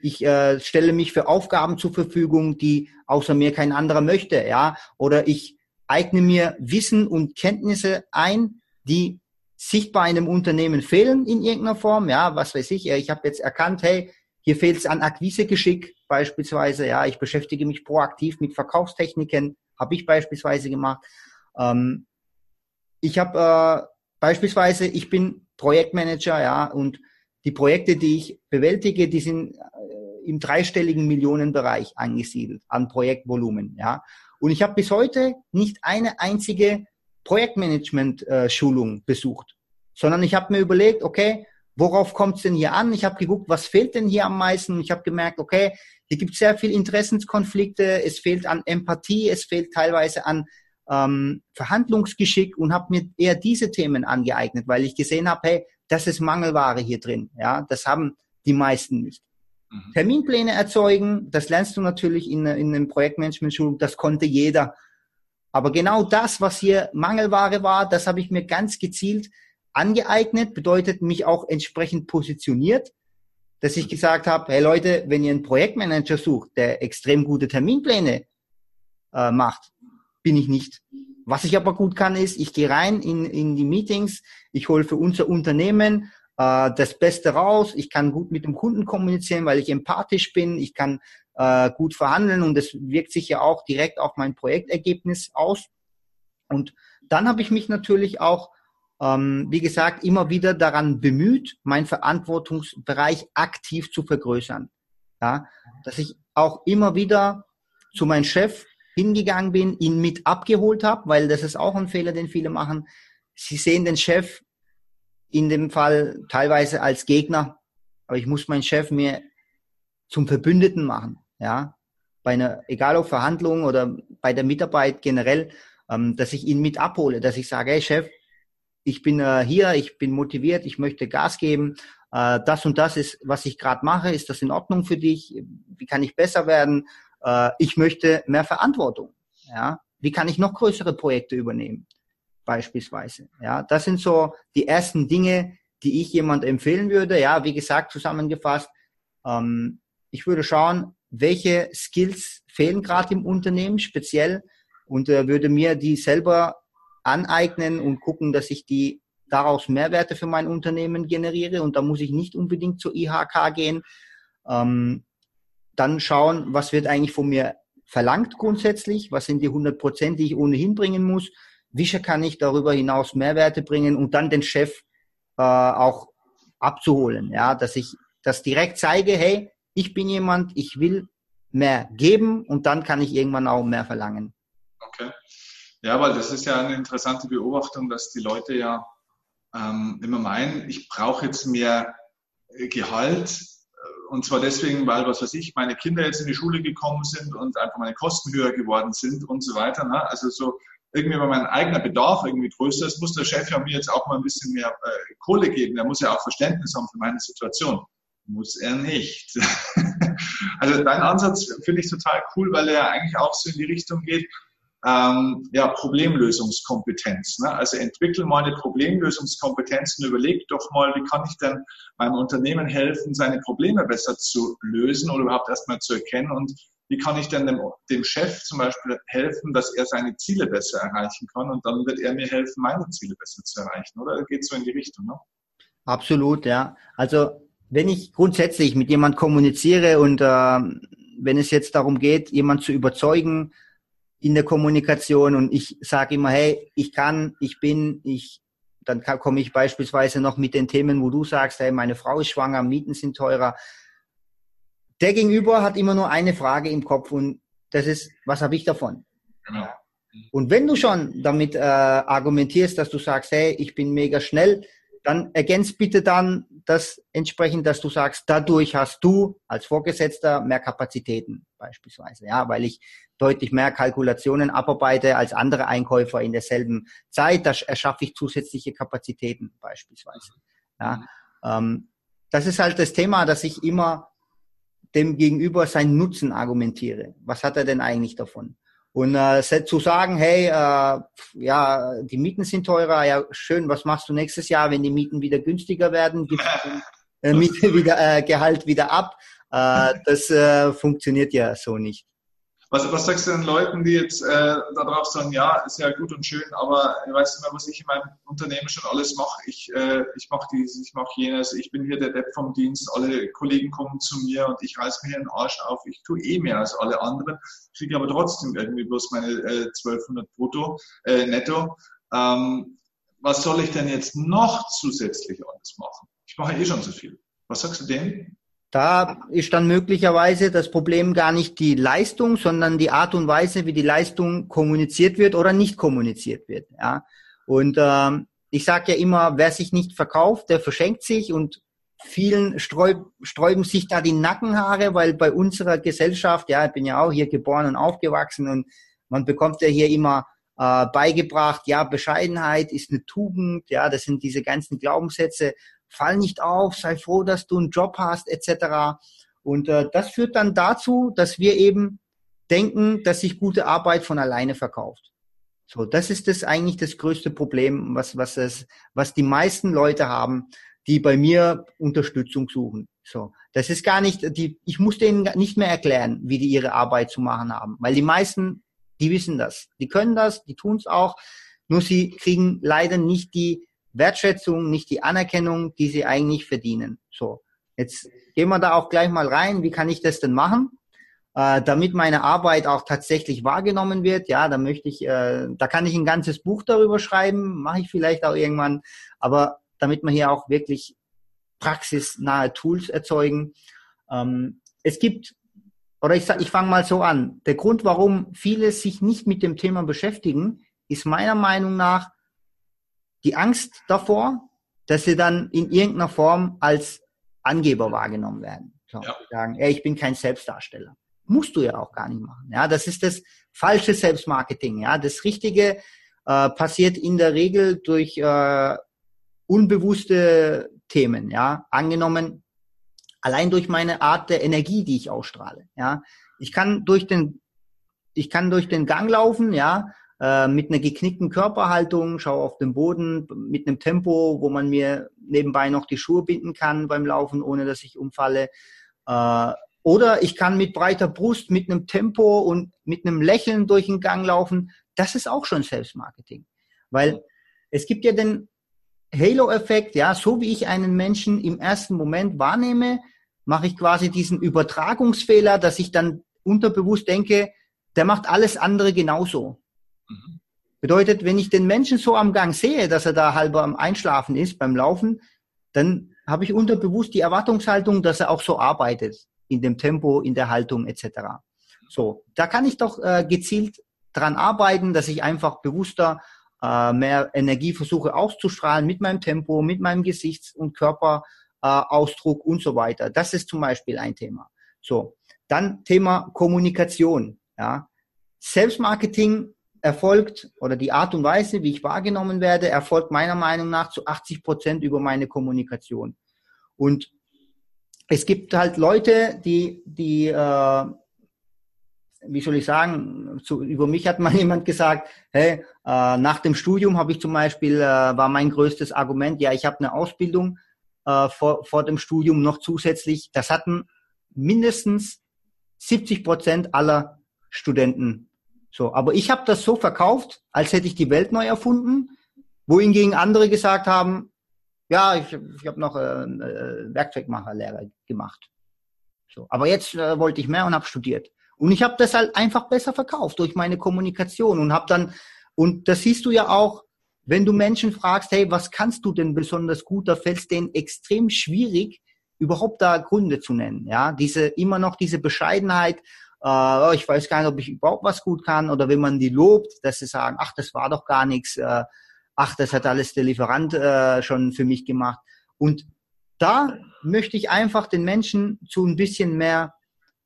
ich äh, stelle mich für Aufgaben zur Verfügung, die außer mir kein anderer möchte, ja. Oder ich eigne mir Wissen und Kenntnisse ein, die sichtbar in einem Unternehmen fehlen in irgendeiner Form, ja. Was weiß ich. Ich habe jetzt erkannt, hey, hier fehlt es an Akquisegeschick beispielsweise. Ja, ich beschäftige mich proaktiv mit Verkaufstechniken, habe ich beispielsweise gemacht. Ähm, ich habe äh, beispielsweise, ich bin Projektmanager, ja, und die Projekte, die ich bewältige, die sind äh, im dreistelligen Millionenbereich angesiedelt an Projektvolumen, ja. Und ich habe bis heute nicht eine einzige Projektmanagement-Schulung äh, besucht, sondern ich habe mir überlegt, okay, worauf kommt es denn hier an? Ich habe geguckt, was fehlt denn hier am meisten? Ich habe gemerkt, okay, hier gibt es sehr viel Interessenskonflikte, es fehlt an Empathie, es fehlt teilweise an ähm, Verhandlungsgeschick und habe mir eher diese Themen angeeignet, weil ich gesehen habe, hey, das ist Mangelware hier drin. Ja, das haben die meisten nicht. Mhm. Terminpläne erzeugen, das lernst du natürlich in, in einem Projektmanagement-Schulung, das konnte jeder. Aber genau das, was hier Mangelware war, das habe ich mir ganz gezielt angeeignet, bedeutet mich auch entsprechend positioniert, dass ich gesagt habe, hey Leute, wenn ihr einen Projektmanager sucht, der extrem gute Terminpläne äh, macht, bin ich nicht. Was ich aber gut kann, ist, ich gehe rein in, in die Meetings, ich hole für unser Unternehmen äh, das Beste raus, ich kann gut mit dem Kunden kommunizieren, weil ich empathisch bin, ich kann äh, gut verhandeln und das wirkt sich ja auch direkt auf mein Projektergebnis aus. Und dann habe ich mich natürlich auch ähm, wie gesagt, immer wieder daran bemüht, meinen Verantwortungsbereich aktiv zu vergrößern. Ja, dass ich auch immer wieder zu meinem Chef hingegangen bin, ihn mit abgeholt habe, weil das ist auch ein Fehler, den viele machen. Sie sehen den Chef in dem Fall teilweise als Gegner, aber ich muss meinen Chef mir zum Verbündeten machen. Ja, bei einer, egal ob Verhandlungen oder bei der Mitarbeit generell, ähm, dass ich ihn mit abhole, dass ich sage, hey Chef, ich bin äh, hier, ich bin motiviert, ich möchte Gas geben, äh, das und das ist, was ich gerade mache, ist das in Ordnung für dich? Wie kann ich besser werden? Äh, ich möchte mehr Verantwortung. Ja? Wie kann ich noch größere Projekte übernehmen? Beispielsweise. Ja, das sind so die ersten Dinge, die ich jemand empfehlen würde. Ja, wie gesagt, zusammengefasst, ähm, ich würde schauen, welche Skills fehlen gerade im Unternehmen speziell und äh, würde mir die selber aneignen und gucken, dass ich die daraus Mehrwerte für mein Unternehmen generiere und da muss ich nicht unbedingt zur IHK gehen. Ähm, dann schauen, was wird eigentlich von mir verlangt grundsätzlich, was sind die 100 Prozent, die ich ohnehin bringen muss, wie kann ich darüber hinaus Mehrwerte bringen und dann den Chef äh, auch abzuholen, ja, dass ich das direkt zeige, hey, ich bin jemand, ich will mehr geben und dann kann ich irgendwann auch mehr verlangen. Okay. Ja, weil das ist ja eine interessante Beobachtung, dass die Leute ja ähm, immer meinen, ich brauche jetzt mehr äh, Gehalt. Und zwar deswegen, weil, was weiß ich, meine Kinder jetzt in die Schule gekommen sind und einfach meine Kosten höher geworden sind und so weiter. Ne? Also so irgendwie, wenn mein eigener Bedarf irgendwie größer ist, muss der Chef ja mir jetzt auch mal ein bisschen mehr äh, Kohle geben. Der muss ja auch Verständnis haben für meine Situation. Muss er nicht. also dein Ansatz finde ich total cool, weil er ja eigentlich auch so in die Richtung geht, ähm, ja, Problemlösungskompetenz. Ne? Also entwickel mal eine Problemlösungskompetenz und überleg doch mal, wie kann ich denn meinem Unternehmen helfen, seine Probleme besser zu lösen oder überhaupt erstmal zu erkennen und wie kann ich denn dem, dem Chef zum Beispiel helfen, dass er seine Ziele besser erreichen kann und dann wird er mir helfen, meine Ziele besser zu erreichen, oder? Geht so in die Richtung, ne? Absolut, ja. Also wenn ich grundsätzlich mit jemand kommuniziere und äh, wenn es jetzt darum geht, jemand zu überzeugen, in der Kommunikation und ich sage immer, hey, ich kann, ich bin, ich, dann komme ich beispielsweise noch mit den Themen, wo du sagst, hey, meine Frau ist schwanger, Mieten sind teurer. Der Gegenüber hat immer nur eine Frage im Kopf und das ist, was habe ich davon? Genau. Und wenn du schon damit äh, argumentierst, dass du sagst, hey, ich bin mega schnell, dann ergänzt bitte dann das entsprechend, dass du sagst, dadurch hast du als Vorgesetzter mehr Kapazitäten beispielsweise, ja, weil ich deutlich mehr Kalkulationen abarbeite als andere Einkäufer in derselben Zeit, da erschaffe ich zusätzliche Kapazitäten beispielsweise. Ja, ähm, das ist halt das Thema, dass ich immer dem Gegenüber seinen Nutzen argumentiere. Was hat er denn eigentlich davon? Und äh, zu sagen, hey, äh, ja, die Mieten sind teurer, ja schön, was machst du nächstes Jahr, wenn die Mieten wieder günstiger werden? Gibst du äh, Miete wieder, äh, Gehalt wieder ab? Äh, das äh, funktioniert ja so nicht. Was, was sagst du den Leuten, die jetzt äh, darauf sagen, ja, ist ja gut und schön, aber weißt du mal, was ich in meinem Unternehmen schon alles mache? Ich, äh, ich mache dieses, ich mache jenes, ich bin hier der Depp vom Dienst, alle Kollegen kommen zu mir und ich reiß mir hier den Arsch auf. Ich tue eh mehr als alle anderen, kriege aber trotzdem irgendwie bloß meine äh, 1200 brutto, äh, netto. Ähm, was soll ich denn jetzt noch zusätzlich alles machen? Ich mache eh schon zu viel. Was sagst du denen? Da ist dann möglicherweise das Problem gar nicht die Leistung, sondern die Art und Weise, wie die Leistung kommuniziert wird oder nicht kommuniziert wird. Ja. Und ähm, ich sage ja immer, wer sich nicht verkauft, der verschenkt sich und vielen sträub, sträuben sich da die Nackenhaare, weil bei unserer Gesellschaft, ja, ich bin ja auch hier geboren und aufgewachsen und man bekommt ja hier immer äh, beigebracht, ja, Bescheidenheit ist eine Tugend, ja, das sind diese ganzen Glaubenssätze fall nicht auf, sei froh, dass du einen Job hast, etc. Und äh, das führt dann dazu, dass wir eben denken, dass sich gute Arbeit von alleine verkauft. So, das ist das eigentlich das größte Problem, was, was es, was die meisten Leute haben, die bei mir Unterstützung suchen. So, das ist gar nicht, die, ich muss denen nicht mehr erklären, wie die ihre Arbeit zu machen haben, weil die meisten, die wissen das, die können das, die tun es auch, nur sie kriegen leider nicht die Wertschätzung, nicht die Anerkennung, die sie eigentlich verdienen. So, jetzt gehen wir da auch gleich mal rein. Wie kann ich das denn machen? Äh, damit meine Arbeit auch tatsächlich wahrgenommen wird, ja, da möchte ich, äh, da kann ich ein ganzes Buch darüber schreiben, mache ich vielleicht auch irgendwann, aber damit wir hier auch wirklich praxisnahe Tools erzeugen. Ähm, es gibt, oder ich, ich fange mal so an, der Grund, warum viele sich nicht mit dem Thema beschäftigen, ist meiner Meinung nach, die Angst davor, dass sie dann in irgendeiner Form als Angeber wahrgenommen werden. So, ja. Sagen, ey, ich bin kein Selbstdarsteller. Musst du ja auch gar nicht machen. Ja, das ist das falsche Selbstmarketing. Ja, das Richtige äh, passiert in der Regel durch äh, unbewusste Themen. Ja, angenommen allein durch meine Art der Energie, die ich ausstrahle. Ja, ich kann durch den ich kann durch den Gang laufen, ja, äh, mit einer geknickten Körperhaltung, schaue auf den Boden mit einem Tempo, wo man mir nebenbei noch die Schuhe binden kann beim Laufen, ohne dass ich umfalle. Äh, oder ich kann mit breiter Brust, mit einem Tempo und mit einem Lächeln durch den Gang laufen. Das ist auch schon Selbstmarketing. Weil es gibt ja den Halo-Effekt, ja, so wie ich einen Menschen im ersten Moment wahrnehme, mache ich quasi diesen Übertragungsfehler, dass ich dann unterbewusst denke, der macht alles andere genauso. Mhm. Bedeutet, wenn ich den Menschen so am Gang sehe, dass er da halber am Einschlafen ist beim Laufen, dann habe ich unterbewusst die Erwartungshaltung, dass er auch so arbeitet, in dem Tempo, in der Haltung etc. So, da kann ich doch äh, gezielt dran arbeiten, dass ich einfach bewusster äh, mehr Energie versuche auszustrahlen mit meinem Tempo, mit meinem Gesichts- und Körperausdruck äh, und so weiter. Das ist zum Beispiel ein Thema. So, dann Thema Kommunikation. Ja, Selbstmarketing erfolgt oder die Art und Weise, wie ich wahrgenommen werde, erfolgt meiner Meinung nach zu 80 Prozent über meine Kommunikation. Und es gibt halt Leute, die, die äh, wie soll ich sagen, zu, über mich hat mal jemand gesagt, hey, äh, nach dem Studium habe ich zum Beispiel, äh, war mein größtes Argument, ja, ich habe eine Ausbildung äh, vor, vor dem Studium noch zusätzlich. Das hatten mindestens 70 Prozent aller Studenten so. Aber ich habe das so verkauft, als hätte ich die Welt neu erfunden, wohingegen andere gesagt haben, ja, ich, ich habe noch äh, äh, Werkzeugmacherlehre gemacht. So. Aber jetzt äh, wollte ich mehr und habe studiert. Und ich habe das halt einfach besser verkauft durch meine Kommunikation und habe dann, und das siehst du ja auch, wenn du Menschen fragst, hey, was kannst du denn besonders gut, da fällt es denen extrem schwierig, überhaupt da Gründe zu nennen. Ja, diese, immer noch diese Bescheidenheit, äh, ich weiß gar nicht, ob ich überhaupt was gut kann, oder wenn man die lobt, dass sie sagen, ach, das war doch gar nichts, äh, ach, das hat alles der Lieferant äh, schon für mich gemacht. Und da möchte ich einfach den Menschen zu ein bisschen mehr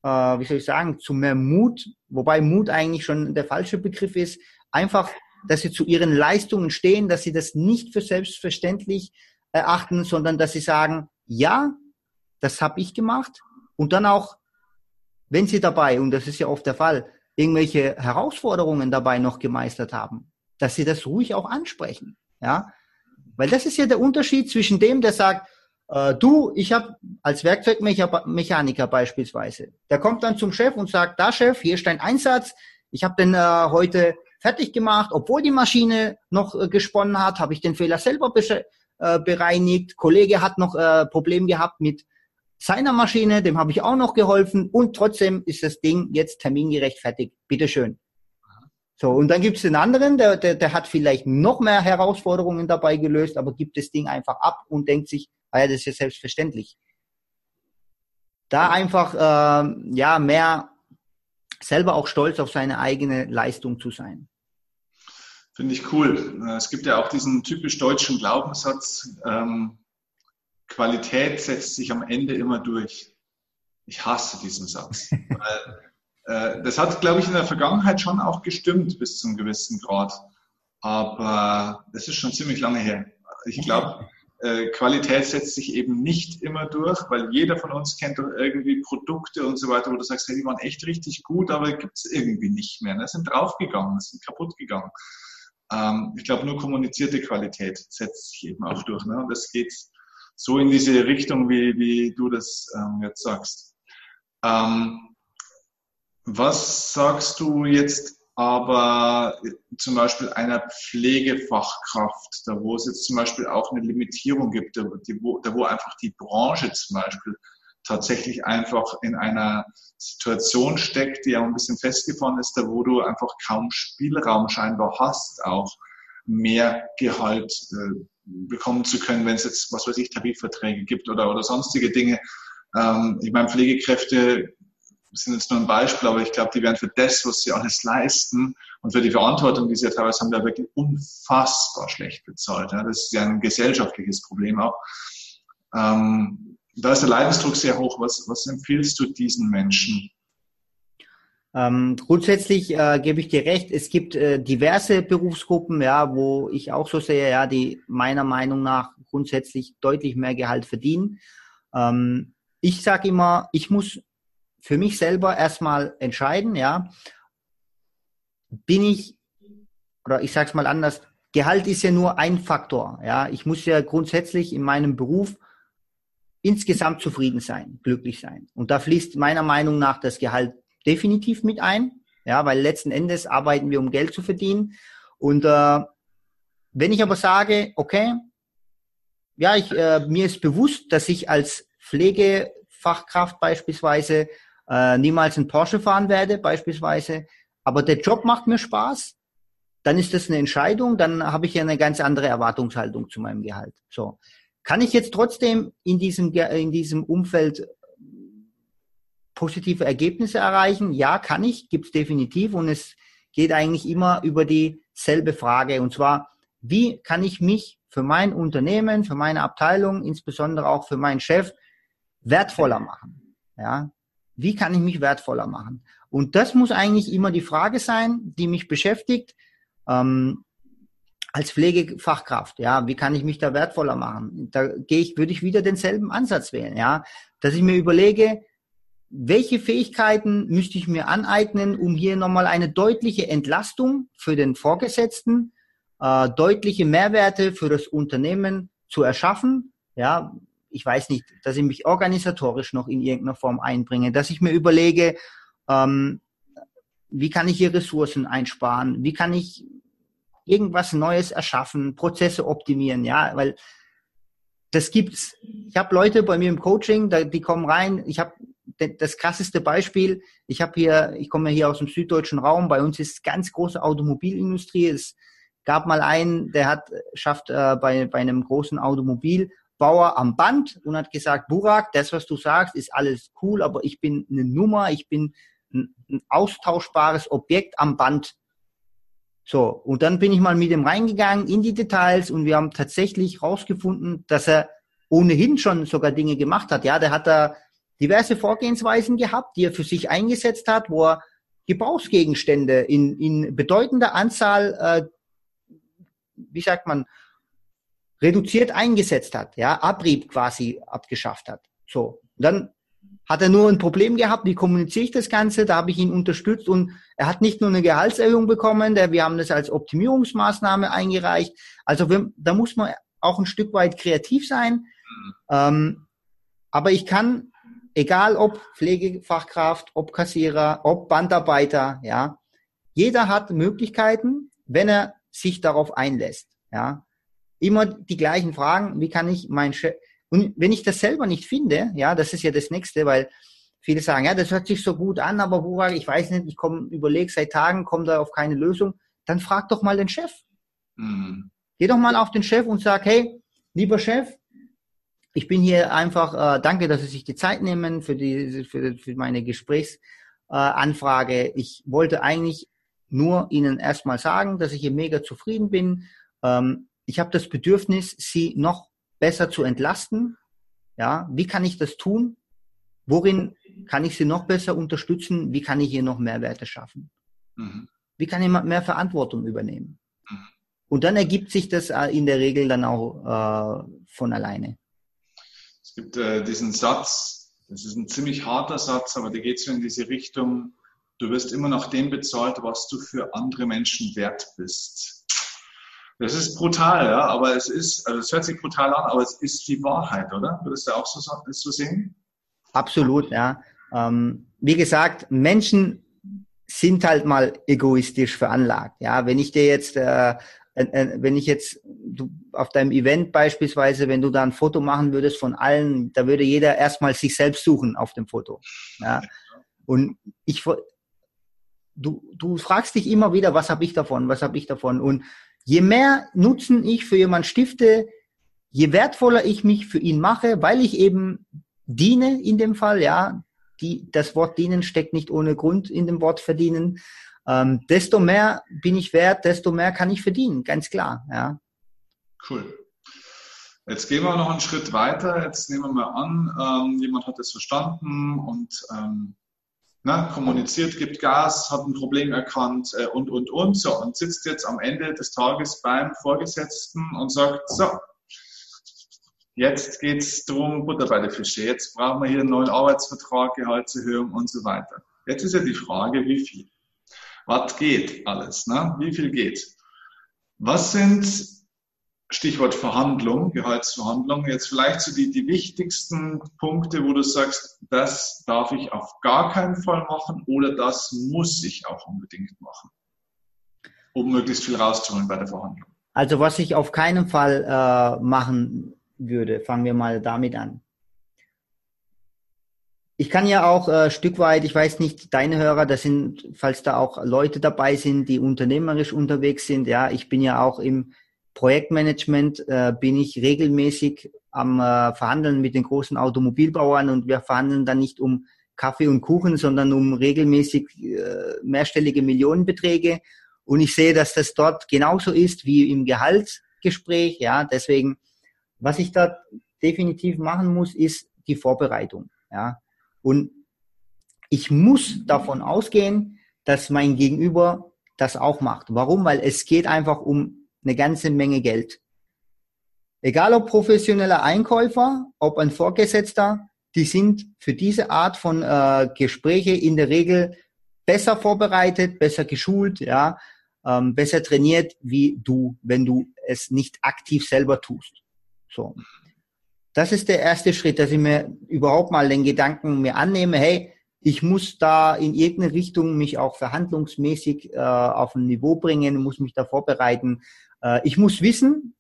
äh, wie soll ich sagen, zu mehr Mut, wobei Mut eigentlich schon der falsche Begriff ist, einfach, dass sie zu ihren Leistungen stehen, dass sie das nicht für selbstverständlich erachten, sondern dass sie sagen, ja, das habe ich gemacht und dann auch, wenn sie dabei, und das ist ja oft der Fall, irgendwelche Herausforderungen dabei noch gemeistert haben, dass sie das ruhig auch ansprechen, ja, weil das ist ja der Unterschied zwischen dem, der sagt, äh, du, ich habe als Werkzeugmechaniker beispielsweise, der kommt dann zum Chef und sagt, da Chef, hier ist dein Einsatz, ich habe den äh, heute fertig gemacht, obwohl die Maschine noch äh, gesponnen hat, habe ich den Fehler selber äh, bereinigt. Kollege hat noch äh, Problem gehabt mit seiner Maschine, dem habe ich auch noch geholfen und trotzdem ist das Ding jetzt termingerecht fertig. Bitteschön. So, und dann gibt es den anderen, der, der, der hat vielleicht noch mehr Herausforderungen dabei gelöst, aber gibt das Ding einfach ab und denkt sich, ah ja, das ist ja selbstverständlich. Da einfach äh, ja mehr selber auch stolz auf seine eigene Leistung zu sein. Finde ich cool. Es gibt ja auch diesen typisch deutschen Glaubenssatz, ähm, Qualität setzt sich am Ende immer durch. Ich hasse diesen Satz. Weil, äh, das hat, glaube ich, in der Vergangenheit schon auch gestimmt bis zum gewissen Grad. Aber das ist schon ziemlich lange her. Ich glaube, äh, Qualität setzt sich eben nicht immer durch, weil jeder von uns kennt doch irgendwie Produkte und so weiter, wo du sagst, hey, die waren echt richtig gut, aber gibt es irgendwie nicht mehr. Ne? Sind draufgegangen, sind kaputt gegangen. Ähm, ich glaube, nur kommunizierte Qualität setzt sich eben auch durch. Ne? Und das geht so in diese Richtung, wie, wie du das ähm, jetzt sagst. Ähm, was sagst du jetzt aber zum Beispiel einer Pflegefachkraft, da wo es jetzt zum Beispiel auch eine Limitierung gibt, da wo, da wo einfach die Branche zum Beispiel tatsächlich einfach in einer Situation steckt, die ja ein bisschen festgefahren ist, da wo du einfach kaum Spielraum scheinbar hast, auch mehr Gehalt äh, bekommen zu können, wenn es jetzt, was weiß ich, Tarifverträge gibt oder, oder sonstige Dinge. Ähm, ich meine, Pflegekräfte sind jetzt nur ein Beispiel, aber ich glaube, die werden für das, was sie alles leisten und für die Verantwortung, die sie ja teilweise haben, da wirklich unfassbar schlecht bezahlt. Ja. Das ist ja ein gesellschaftliches Problem auch. Ähm, da ist der Leidensdruck sehr hoch. Was, was empfiehlst du diesen Menschen? Ähm, grundsätzlich äh, gebe ich dir recht, es gibt äh, diverse Berufsgruppen, ja, wo ich auch so sehe, ja, die meiner Meinung nach grundsätzlich deutlich mehr Gehalt verdienen. Ähm, ich sage immer, ich muss für mich selber erstmal entscheiden, ja, bin ich, oder ich sage es mal anders, Gehalt ist ja nur ein Faktor, ja. Ich muss ja grundsätzlich in meinem Beruf insgesamt zufrieden sein, glücklich sein. Und da fließt meiner Meinung nach das Gehalt definitiv mit ein, ja, weil letzten Endes arbeiten wir, um Geld zu verdienen. Und äh, wenn ich aber sage, okay, ja, ich, äh, mir ist bewusst, dass ich als Pflegefachkraft beispielsweise äh, niemals einen Porsche fahren werde, beispielsweise, aber der Job macht mir Spaß, dann ist das eine Entscheidung, dann habe ich ja eine ganz andere Erwartungshaltung zu meinem Gehalt. So. Kann ich jetzt trotzdem in diesem, in diesem Umfeld positive Ergebnisse erreichen? Ja, kann ich, gibt's definitiv und es geht eigentlich immer über dieselbe Frage und zwar, wie kann ich mich für mein Unternehmen, für meine Abteilung, insbesondere auch für meinen Chef wertvoller machen? Ja, wie kann ich mich wertvoller machen? Und das muss eigentlich immer die Frage sein, die mich beschäftigt. Ähm, als Pflegefachkraft, ja, wie kann ich mich da wertvoller machen? Da gehe ich, würde ich wieder denselben Ansatz wählen, ja, dass ich mir überlege, welche Fähigkeiten müsste ich mir aneignen, um hier nochmal eine deutliche Entlastung für den Vorgesetzten, äh, deutliche Mehrwerte für das Unternehmen zu erschaffen. Ja, ich weiß nicht, dass ich mich organisatorisch noch in irgendeiner Form einbringe, dass ich mir überlege, ähm, wie kann ich hier Ressourcen einsparen, wie kann ich irgendwas Neues erschaffen, Prozesse optimieren, ja, weil das gibt's. Ich habe Leute bei mir im Coaching, die kommen rein. Ich habe das krasseste Beispiel. Ich habe hier, ich komme hier aus dem süddeutschen Raum. Bei uns ist ganz große Automobilindustrie. Es gab mal einen, der hat schafft äh, bei bei einem großen Automobilbauer am Band und hat gesagt, Burak, das was du sagst, ist alles cool, aber ich bin eine Nummer, ich bin ein, ein austauschbares Objekt am Band. So, und dann bin ich mal mit ihm reingegangen in die Details und wir haben tatsächlich rausgefunden, dass er ohnehin schon sogar Dinge gemacht hat. Ja, der hat da diverse Vorgehensweisen gehabt, die er für sich eingesetzt hat, wo er Gebrauchsgegenstände in, in bedeutender Anzahl, äh, wie sagt man, reduziert eingesetzt hat, ja, Abrieb quasi abgeschafft hat. So, und dann hat er nur ein Problem gehabt, wie kommuniziere ich das Ganze, da habe ich ihn unterstützt und er hat nicht nur eine Gehaltserhöhung bekommen, der, wir haben das als Optimierungsmaßnahme eingereicht. Also wir, da muss man auch ein Stück weit kreativ sein. Mhm. Ähm, aber ich kann, egal ob Pflegefachkraft, ob Kassierer, ob Bandarbeiter, ja, jeder hat Möglichkeiten, wenn er sich darauf einlässt. Ja, immer die gleichen Fragen. Wie kann ich mein Chef, und wenn ich das selber nicht finde, ja, das ist ja das Nächste, weil viele sagen, ja, das hört sich so gut an, aber wo war ich weiß nicht, ich komme, überlege seit Tagen, komme da auf keine Lösung, dann frag doch mal den Chef. Mhm. Geh doch mal auf den Chef und sag, hey, lieber Chef, ich bin hier einfach, äh, danke, dass Sie sich die Zeit nehmen für, die, für, für meine Gesprächsanfrage. Äh, ich wollte eigentlich nur Ihnen erstmal sagen, dass ich hier mega zufrieden bin. Ähm, ich habe das Bedürfnis, Sie noch besser zu entlasten. Ja, wie kann ich das tun? Worin kann ich sie noch besser unterstützen? Wie kann ich hier noch Mehrwerte schaffen? Mhm. Wie kann ich mehr Verantwortung übernehmen? Mhm. Und dann ergibt sich das äh, in der Regel dann auch äh, von alleine. Es gibt äh, diesen Satz, das ist ein ziemlich harter Satz, aber der geht so in diese Richtung, du wirst immer nach dem bezahlt, was du für andere Menschen wert bist. Das ist brutal, ja, aber es ist, also es hört sich brutal an, aber es ist die Wahrheit, oder? Würdest du auch so, so sehen? Absolut, ja. Ähm, wie gesagt, Menschen sind halt mal egoistisch veranlagt. Ja, wenn ich dir jetzt, äh, wenn ich jetzt du, auf deinem Event beispielsweise, wenn du da ein Foto machen würdest von allen, da würde jeder erstmal sich selbst suchen auf dem Foto. Ja, und ich, du, du fragst dich immer wieder, was habe ich davon, was habe ich davon? Und Je mehr Nutzen ich für jemanden stifte, je wertvoller ich mich für ihn mache, weil ich eben diene in dem Fall, ja, die, das Wort dienen steckt nicht ohne Grund in dem Wort verdienen, ähm, desto mehr bin ich wert, desto mehr kann ich verdienen, ganz klar, ja. Cool. Jetzt gehen wir noch einen Schritt weiter. Jetzt nehmen wir mal an, ähm, jemand hat es verstanden und ähm, ne, kommuniziert, gibt Gas, hat ein Problem erkannt äh, und, und, und. So, und sitzt jetzt am Ende des Tages beim Vorgesetzten und sagt, so, jetzt geht's drum, Butter bei der Fische. Jetzt brauchen wir hier einen neuen Arbeitsvertrag, Gehaltserhöhung und so weiter. Jetzt ist ja die Frage, wie viel? Was geht alles? Ne? Wie viel geht? Was sind Stichwort Verhandlung, Gehaltsverhandlung, jetzt vielleicht so die, die wichtigsten Punkte, wo du sagst, das darf ich auf gar keinen Fall machen oder das muss ich auch unbedingt machen, um möglichst viel rauszuholen bei der Verhandlung. Also was ich auf keinen Fall äh, machen würde, fangen wir mal damit an. Ich kann ja auch äh, Stück weit, ich weiß nicht, deine Hörer, das sind, falls da auch Leute dabei sind, die unternehmerisch unterwegs sind, ja, ich bin ja auch im Projektmanagement äh, bin ich regelmäßig am äh, Verhandeln mit den großen Automobilbauern und wir verhandeln dann nicht um Kaffee und Kuchen, sondern um regelmäßig äh, mehrstellige Millionenbeträge. Und ich sehe, dass das dort genauso ist wie im Gehaltsgespräch. Ja, deswegen, was ich da definitiv machen muss, ist die Vorbereitung. Ja, und ich muss davon ausgehen, dass mein Gegenüber das auch macht. Warum? Weil es geht einfach um eine ganze Menge Geld. Egal ob professioneller Einkäufer, ob ein Vorgesetzter, die sind für diese Art von äh, Gespräche in der Regel besser vorbereitet, besser geschult, ja, ähm, besser trainiert wie du, wenn du es nicht aktiv selber tust. So. Das ist der erste Schritt, dass ich mir überhaupt mal den Gedanken mir annehme, hey, ich muss da in irgendeine Richtung mich auch verhandlungsmäßig äh, auf ein Niveau bringen, muss mich da vorbereiten. Äh, ich muss wissen,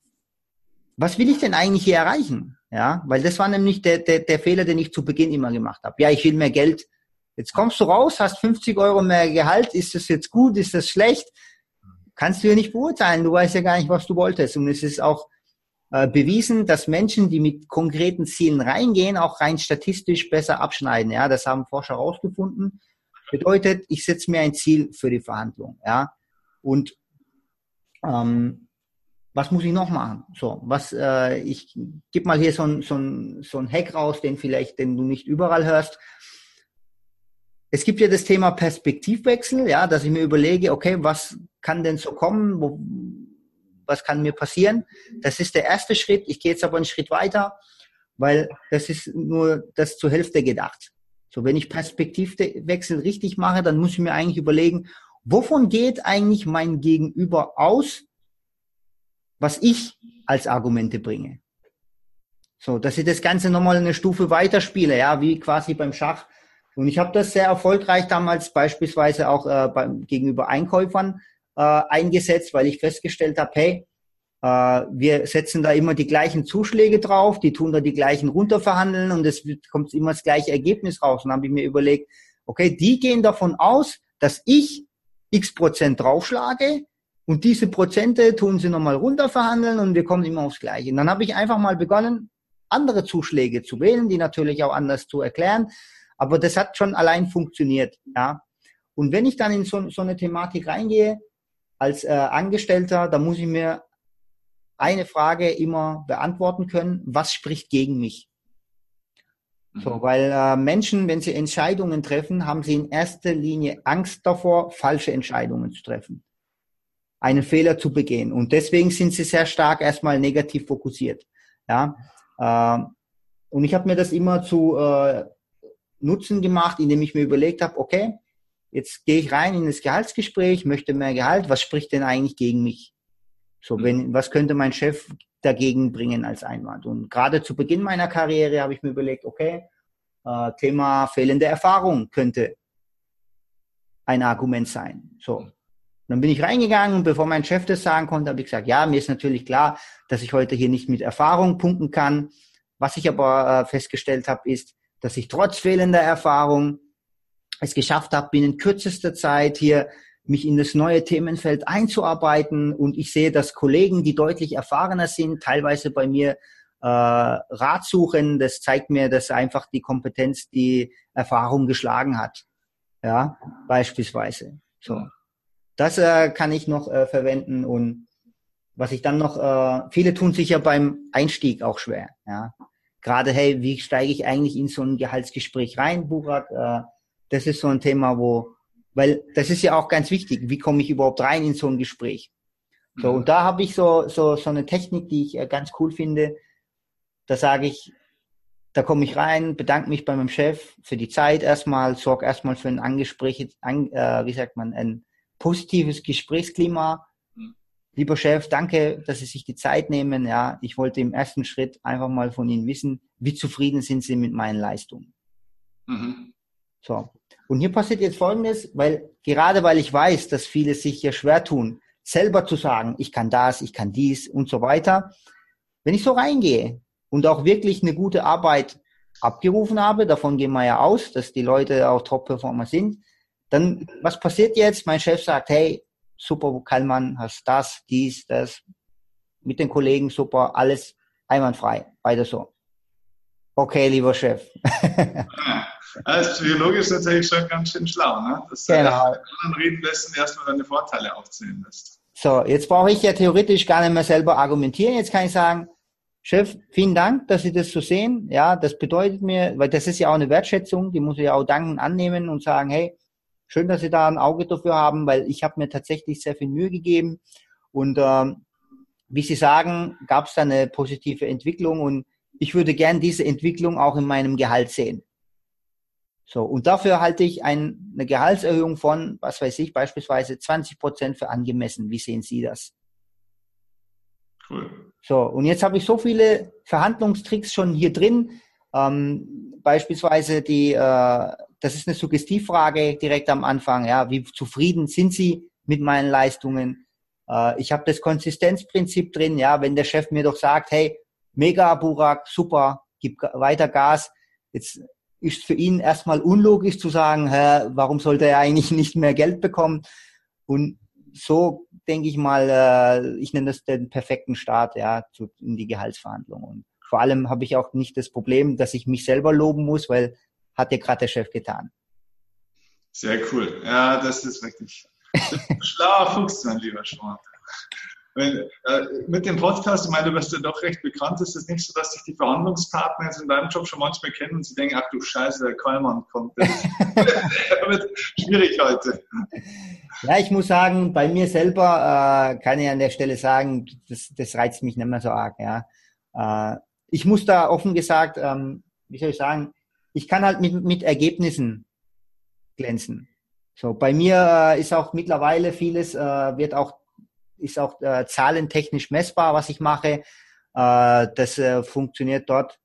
was will ich denn eigentlich hier erreichen? Ja, weil das war nämlich der, der, der Fehler, den ich zu Beginn immer gemacht habe. Ja, ich will mehr Geld. Jetzt kommst du raus, hast 50 Euro mehr Gehalt. Ist das jetzt gut? Ist das schlecht? Kannst du ja nicht beurteilen. Du weißt ja gar nicht, was du wolltest. Und es ist auch bewiesen, dass Menschen, die mit konkreten Zielen reingehen, auch rein statistisch besser abschneiden. Ja, das haben Forscher herausgefunden. Bedeutet, ich setze mir ein Ziel für die Verhandlung. Ja, und ähm, was muss ich noch machen? So, was, äh, ich gebe mal hier so ein, so, ein, so ein Hack raus, den vielleicht, den du nicht überall hörst. Es gibt ja das Thema Perspektivwechsel, ja, dass ich mir überlege, okay, was kann denn so kommen? Wo, was kann mir passieren? Das ist der erste Schritt. Ich gehe jetzt aber einen Schritt weiter, weil das ist nur das zur Hälfte gedacht. So, wenn ich Perspektivwechsel richtig mache, dann muss ich mir eigentlich überlegen, wovon geht eigentlich mein Gegenüber aus, was ich als Argumente bringe. So, dass ich das Ganze nochmal eine Stufe weiterspiele, ja, wie quasi beim Schach. Und ich habe das sehr erfolgreich damals beispielsweise auch äh, beim, gegenüber Einkäufern äh, eingesetzt, weil ich festgestellt habe, hey, äh, wir setzen da immer die gleichen Zuschläge drauf, die tun da die gleichen runterverhandeln und es kommt immer das gleiche Ergebnis raus. Und dann habe ich mir überlegt, okay, die gehen davon aus, dass ich x Prozent draufschlage und diese Prozente tun sie nochmal runterverhandeln und wir kommen immer aufs Gleiche. Und dann habe ich einfach mal begonnen, andere Zuschläge zu wählen, die natürlich auch anders zu erklären. Aber das hat schon allein funktioniert, ja. Und wenn ich dann in so, so eine Thematik reingehe, als äh, Angestellter, da muss ich mir eine Frage immer beantworten können, was spricht gegen mich? So, mhm. weil äh, Menschen, wenn sie Entscheidungen treffen, haben sie in erster Linie Angst davor, falsche Entscheidungen zu treffen einen Fehler zu begehen. Und deswegen sind sie sehr stark erstmal negativ fokussiert. Ja, äh, und ich habe mir das immer zu äh, Nutzen gemacht, indem ich mir überlegt habe, okay, jetzt gehe ich rein in das Gehaltsgespräch, möchte mehr Gehalt, was spricht denn eigentlich gegen mich? So, mhm. wenn, was könnte mein Chef dagegen bringen als Einwand? Und gerade zu Beginn meiner Karriere habe ich mir überlegt, okay, äh, Thema fehlende Erfahrung könnte ein Argument sein. So, dann bin ich reingegangen und bevor mein Chef das sagen konnte, habe ich gesagt, ja, mir ist natürlich klar, dass ich heute hier nicht mit Erfahrung punkten kann. Was ich aber äh, festgestellt habe, ist, dass ich trotz fehlender Erfahrung es geschafft habe, binnen kürzester Zeit hier mich in das neue Themenfeld einzuarbeiten und ich sehe, dass Kollegen, die deutlich erfahrener sind, teilweise bei mir äh, Rat suchen. Das zeigt mir, dass einfach die Kompetenz die Erfahrung geschlagen hat. Ja, beispielsweise. So. Das äh, kann ich noch äh, verwenden und was ich dann noch, äh, viele tun sich ja beim Einstieg auch schwer. Ja. Gerade, hey, wie steige ich eigentlich in so ein Gehaltsgespräch rein, Burak? Äh, das ist so ein Thema, wo, weil das ist ja auch ganz wichtig, wie komme ich überhaupt rein in so ein Gespräch? So, und da habe ich so, so, so eine Technik, die ich äh, ganz cool finde. Da sage ich, da komme ich rein, bedanke mich bei meinem Chef für die Zeit erstmal, sorge erstmal für ein Angespräch, an, äh, wie sagt man, ein positives Gesprächsklima. Mhm. Lieber Chef, danke, dass Sie sich die Zeit nehmen. Ja, ich wollte im ersten Schritt einfach mal von Ihnen wissen, wie zufrieden sind Sie mit meinen Leistungen? Mhm. So. Und hier passiert jetzt Folgendes, weil gerade weil ich weiß, dass viele sich hier schwer tun, selber zu sagen, ich kann das, ich kann dies und so weiter. Wenn ich so reingehe und auch wirklich eine gute Arbeit abgerufen habe, davon gehen wir ja aus, dass die Leute auch Top-Performer sind, dann, was passiert jetzt? Mein Chef sagt, hey, super, Kallmann, hast das, dies, das, mit den Kollegen super, alles einwandfrei, weiter so. Okay, lieber Chef. Als psychologisch natürlich schon ganz schön schlau, ne? dass du genau. anderen reden lässt und erstmal deine Vorteile aufzählen lässt. So, jetzt brauche ich ja theoretisch gar nicht mehr selber argumentieren. Jetzt kann ich sagen, Chef, vielen Dank, dass Sie das so sehen. Ja, das bedeutet mir, weil das ist ja auch eine Wertschätzung, die muss ich ja auch danken, annehmen und sagen, hey, schön, dass Sie da ein Auge dafür haben, weil ich habe mir tatsächlich sehr viel Mühe gegeben. Und ähm, wie Sie sagen, gab es da eine positive Entwicklung und ich würde gern diese Entwicklung auch in meinem Gehalt sehen. So, und dafür halte ich ein, eine Gehaltserhöhung von, was weiß ich, beispielsweise 20 Prozent für angemessen. Wie sehen Sie das? Cool. So, und jetzt habe ich so viele Verhandlungstricks schon hier drin. Ähm, beispielsweise die, äh, das ist eine Suggestivfrage direkt am Anfang. Ja, wie zufrieden sind Sie mit meinen Leistungen? Äh, ich habe das Konsistenzprinzip drin. Ja, wenn der Chef mir doch sagt, hey, mega, Burak, super, gib weiter Gas. Jetzt ist für ihn erstmal unlogisch zu sagen, hä, warum sollte er eigentlich nicht mehr Geld bekommen? Und so denke ich mal, äh, ich nenne das den perfekten Start ja, zu, in die Gehaltsverhandlungen. Und vor allem habe ich auch nicht das Problem, dass ich mich selber loben muss, weil hat ja gerade der Chef getan. Sehr cool. Ja, das ist wirklich schlauer Fuchs, mein lieber Schmort. Wenn, äh, mit dem Podcast, ich meine, du bist ja doch recht bekannt, ist es nicht so, dass sich die Verhandlungspartner jetzt in deinem Job schon manchmal kennen und sie denken, ach du Scheiße, der Kallmann kommt. Das wird schwierig heute. Ja, ich muss sagen, bei mir selber äh, kann ich an der Stelle sagen, das, das reizt mich nicht mehr so arg. Ja. Äh, ich muss da offen gesagt, ähm, wie soll ich sagen, ich kann halt mit, mit Ergebnissen glänzen. So, bei mir äh, ist auch mittlerweile vieles, äh, wird auch ist auch äh, zahlentechnisch messbar, was ich mache. Äh, das äh, funktioniert dort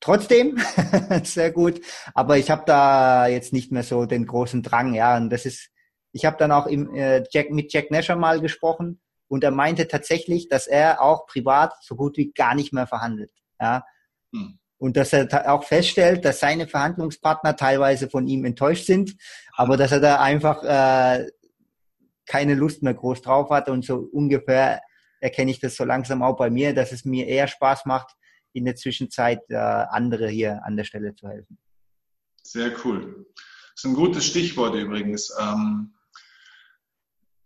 trotzdem sehr gut. Aber ich habe da jetzt nicht mehr so den großen Drang. Ja, und das ist, ich habe dann auch im, äh, Jack, mit Jack Nasher mal gesprochen und er meinte tatsächlich, dass er auch privat so gut wie gar nicht mehr verhandelt. Ja. Hm. Und dass er auch feststellt, dass seine Verhandlungspartner teilweise von ihm enttäuscht sind, aber dass er da einfach äh, keine Lust mehr groß drauf hat und so ungefähr erkenne ich das so langsam auch bei mir, dass es mir eher Spaß macht, in der Zwischenzeit äh, andere hier an der Stelle zu helfen. Sehr cool. Das ist ein gutes Stichwort übrigens. Ähm,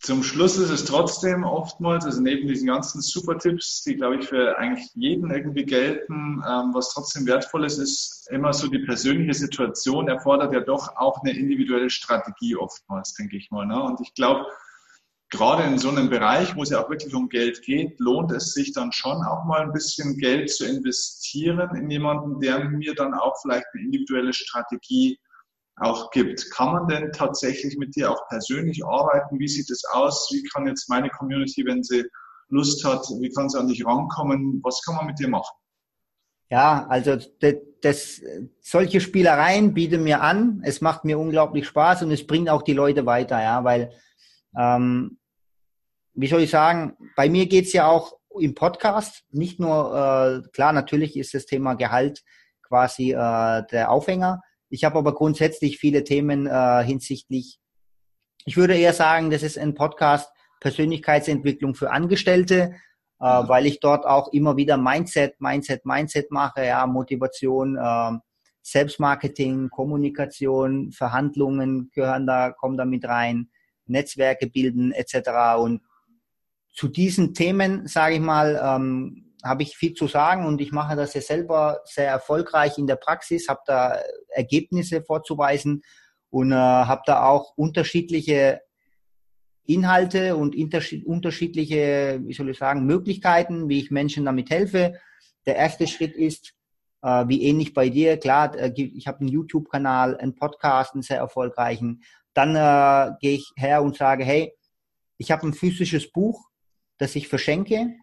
zum Schluss ist es trotzdem oftmals, also neben diesen ganzen Super-Tipps, die, glaube ich, für eigentlich jeden irgendwie gelten, ähm, was trotzdem wertvoll ist, ist immer so die persönliche Situation erfordert ja doch auch eine individuelle Strategie oftmals, denke ich mal. Ne? Und ich glaube, gerade in so einem Bereich, wo es ja auch wirklich um Geld geht, lohnt es sich dann schon auch mal ein bisschen Geld zu investieren in jemanden, der mir dann auch vielleicht eine individuelle Strategie auch gibt. Kann man denn tatsächlich mit dir auch persönlich arbeiten? Wie sieht es aus? Wie kann jetzt meine Community, wenn sie Lust hat, wie kann sie an dich rankommen? Was kann man mit dir machen? Ja, also das, das, solche Spielereien bieten mir an. Es macht mir unglaublich Spaß und es bringt auch die Leute weiter, ja, weil ähm, wie soll ich sagen, bei mir geht's ja auch im Podcast, nicht nur, äh, klar, natürlich ist das Thema Gehalt quasi äh, der Aufhänger. Ich habe aber grundsätzlich viele Themen äh, hinsichtlich, ich würde eher sagen, das ist ein Podcast Persönlichkeitsentwicklung für Angestellte, äh, mhm. weil ich dort auch immer wieder Mindset, Mindset, Mindset mache, ja, Motivation, äh, Selbstmarketing, Kommunikation, Verhandlungen gehören da, kommen da mit rein, Netzwerke bilden etc. Und zu diesen Themen, sage ich mal, ähm, habe ich viel zu sagen und ich mache das ja selber sehr erfolgreich in der Praxis, habe da Ergebnisse vorzuweisen und äh, habe da auch unterschiedliche Inhalte und unterschiedliche, wie soll ich sagen, Möglichkeiten, wie ich Menschen damit helfe. Der erste Schritt ist, äh, wie ähnlich bei dir, klar, äh, ich habe einen YouTube-Kanal, einen Podcast, einen sehr erfolgreichen. Dann äh, gehe ich her und sage, hey, ich habe ein physisches Buch, das ich verschenke.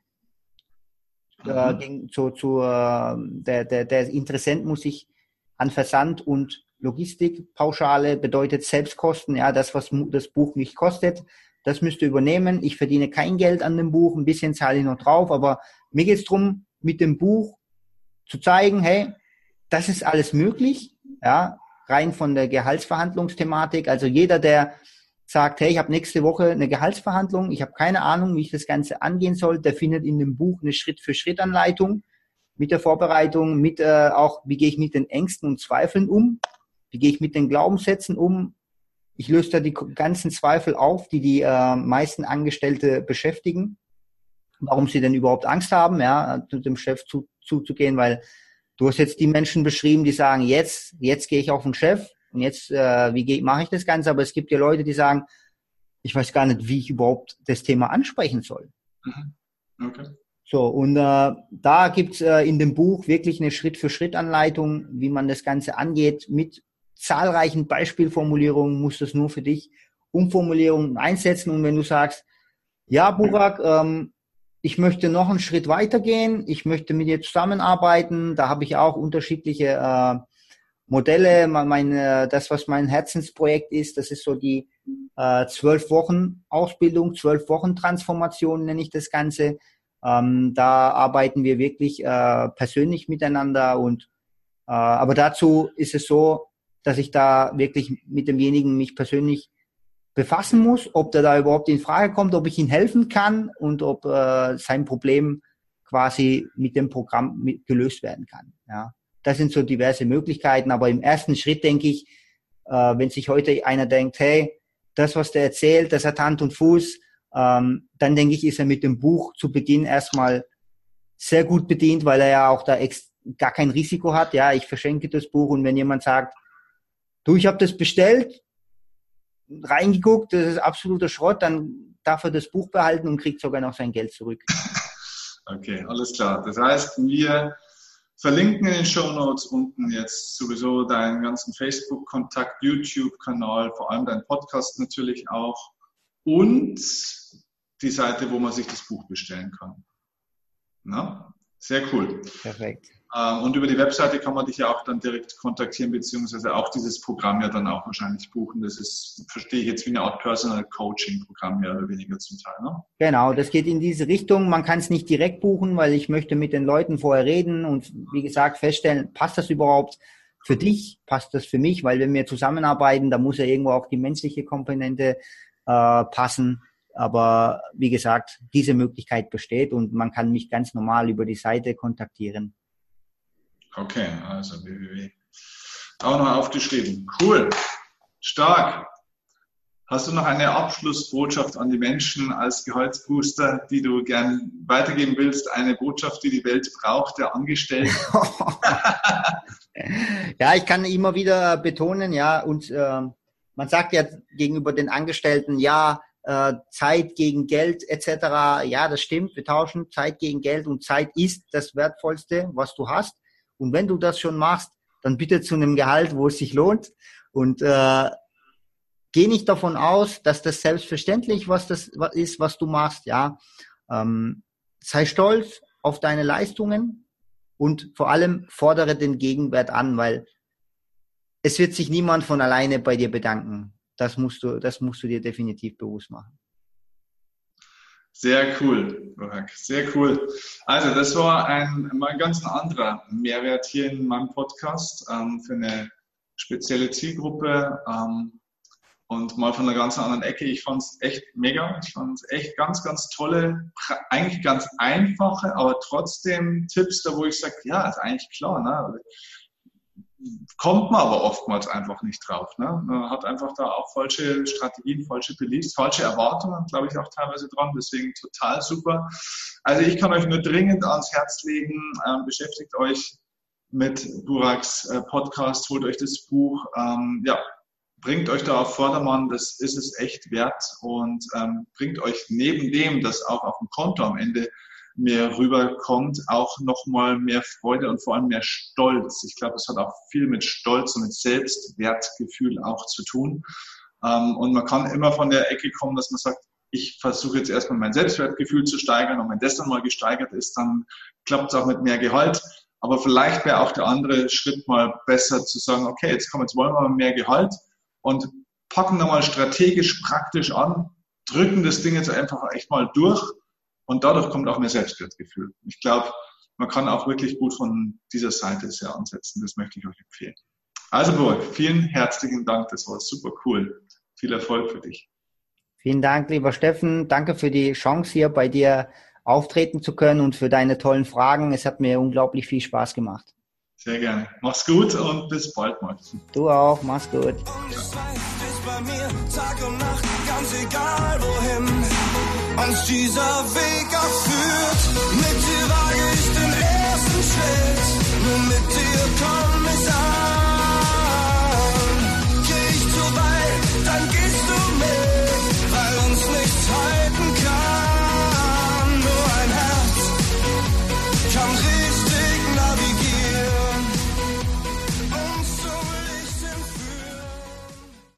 Äh, mhm. zu, zu, äh, der, der, der Interessent muss sich an Versand und Logistikpauschale bedeutet Selbstkosten, ja, das, was das Buch nicht kostet, das müsst ihr übernehmen. Ich verdiene kein Geld an dem Buch, ein bisschen zahle ich noch drauf, aber mir geht es darum, mit dem Buch zu zeigen, hey, das ist alles möglich, ja, rein von der Gehaltsverhandlungsthematik. Also jeder, der sagt, hey, ich habe nächste Woche eine Gehaltsverhandlung, ich habe keine Ahnung, wie ich das Ganze angehen soll, der findet in dem Buch eine Schritt-für-Schritt-Anleitung mit der Vorbereitung, mit äh, auch, wie gehe ich mit den Ängsten und Zweifeln um, wie gehe ich mit den Glaubenssätzen um. Ich löse da die ganzen Zweifel auf, die die äh, meisten Angestellte beschäftigen, warum sie denn überhaupt Angst haben, ja, dem Chef zu, zuzugehen, weil du hast jetzt die Menschen beschrieben, die sagen, jetzt, jetzt gehe ich auf den Chef, und jetzt, äh, wie mache ich das Ganze? Aber es gibt ja Leute, die sagen, ich weiß gar nicht, wie ich überhaupt das Thema ansprechen soll. Mhm. Okay. So, und äh, da gibt's äh, in dem Buch wirklich eine Schritt-für-Schritt-Anleitung, wie man das Ganze angeht. Mit zahlreichen Beispielformulierungen musst du es nur für dich Umformulierungen einsetzen. Und wenn du sagst, ja, Burak, ähm, ich möchte noch einen Schritt weitergehen, ich möchte mit dir zusammenarbeiten, da habe ich auch unterschiedliche äh, Modelle. Mein, äh, das, was mein Herzensprojekt ist, das ist so die äh, zwölf Wochen Ausbildung, zwölf Wochen Transformation nenne ich das Ganze. Ähm, da arbeiten wir wirklich äh, persönlich miteinander und äh, aber dazu ist es so, dass ich da wirklich mit demjenigen mich persönlich befassen muss, ob der da überhaupt in Frage kommt, ob ich ihm helfen kann und ob äh, sein Problem quasi mit dem Programm mit gelöst werden kann. Ja, das sind so diverse Möglichkeiten. Aber im ersten Schritt denke ich, äh, wenn sich heute einer denkt, hey, das, was der erzählt, das hat Hand und Fuß, ähm, dann denke ich, ist er mit dem Buch zu Beginn erstmal sehr gut bedient, weil er ja auch da gar kein Risiko hat. Ja, ich verschenke das Buch und wenn jemand sagt, du, ich habe das bestellt, reingeguckt, das ist absoluter Schrott, dann darf er das Buch behalten und kriegt sogar noch sein Geld zurück. Okay, alles klar. Das heißt, wir verlinken in den Show Notes unten jetzt sowieso deinen ganzen Facebook-Kontakt, YouTube-Kanal, vor allem deinen Podcast natürlich auch und die Seite, wo man sich das Buch bestellen kann. Na? Sehr cool. Perfekt. Ähm, und über die Webseite kann man dich ja auch dann direkt kontaktieren, beziehungsweise auch dieses Programm ja dann auch wahrscheinlich buchen. Das ist, verstehe ich jetzt, wie eine Art Personal Coaching Programm mehr oder weniger zum Teil. Ne? Genau, das geht in diese Richtung. Man kann es nicht direkt buchen, weil ich möchte mit den Leuten vorher reden und wie gesagt feststellen, passt das überhaupt für dich, passt das für mich, weil wenn wir zusammenarbeiten, da muss ja irgendwo auch die menschliche Komponente äh, passen. Aber wie gesagt, diese Möglichkeit besteht und man kann mich ganz normal über die Seite kontaktieren. Okay, also www. Auch noch aufgeschrieben. Cool. Stark. Hast du noch eine Abschlussbotschaft an die Menschen als Gehaltsbooster, die du gern weitergeben willst? Eine Botschaft, die die Welt braucht, der Angestellten? ja, ich kann immer wieder betonen, ja, und äh, man sagt ja gegenüber den Angestellten, ja, äh, Zeit gegen Geld etc. Ja, das stimmt. Wir tauschen Zeit gegen Geld und Zeit ist das Wertvollste, was du hast. Und wenn du das schon machst, dann bitte zu einem Gehalt, wo es sich lohnt. Und äh, geh nicht davon aus, dass das selbstverständlich was das ist, was du machst. Ja, ähm, sei stolz auf deine Leistungen und vor allem fordere den Gegenwert an, weil es wird sich niemand von alleine bei dir bedanken. Das musst du, das musst du dir definitiv bewusst machen. Sehr cool. Sehr cool. Also, das war ein mal ganz anderer Mehrwert hier in meinem Podcast ähm, für eine spezielle Zielgruppe ähm, und mal von einer ganz anderen Ecke. Ich fand es echt mega. Ich fand es echt ganz, ganz tolle, eigentlich ganz einfache, aber trotzdem Tipps, da wo ich sage, ja, ist eigentlich klar. Ne? Kommt man aber oftmals einfach nicht drauf. Ne? Man hat einfach da auch falsche Strategien, falsche Beliefs, falsche Erwartungen, glaube ich, auch teilweise dran. Deswegen total super. Also ich kann euch nur dringend ans Herz legen, ähm, beschäftigt euch mit Buraks äh, Podcast, holt euch das Buch. Ähm, ja, bringt euch da auf Vordermann, das ist es echt wert und ähm, bringt euch neben dem, dass auch auf dem Konto am Ende mehr rüberkommt, auch nochmal mehr Freude und vor allem mehr Stolz. Ich glaube, es hat auch viel mit Stolz und mit Selbstwertgefühl auch zu tun. Ähm, und man kann immer von der Ecke kommen, dass man sagt, ich versuche jetzt erstmal mein Selbstwertgefühl zu steigern und wenn das dann mal gesteigert ist, dann klappt es auch mit mehr Gehalt. Aber vielleicht wäre auch der andere Schritt mal besser zu sagen, okay, jetzt kommen, jetzt wollen wir mehr Gehalt und packen da mal strategisch praktisch an, drücken das Ding jetzt einfach echt mal durch und dadurch kommt auch mehr Selbstwertgefühl. Ich glaube, man kann auch wirklich gut von dieser Seite sehr ansetzen. Das möchte ich euch empfehlen. Also, Burg, vielen herzlichen Dank. Das war super cool. Viel Erfolg für dich. Vielen Dank, lieber Steffen. Danke für die Chance, hier bei dir auftreten zu können und für deine tollen Fragen. Es hat mir unglaublich viel Spaß gemacht. Sehr gerne. Mach's gut und bis bald mal. Du auch. Mach's gut. Und uns dieser Weg auch. Mit dir wage ich den ersten Schritt, nur mit dir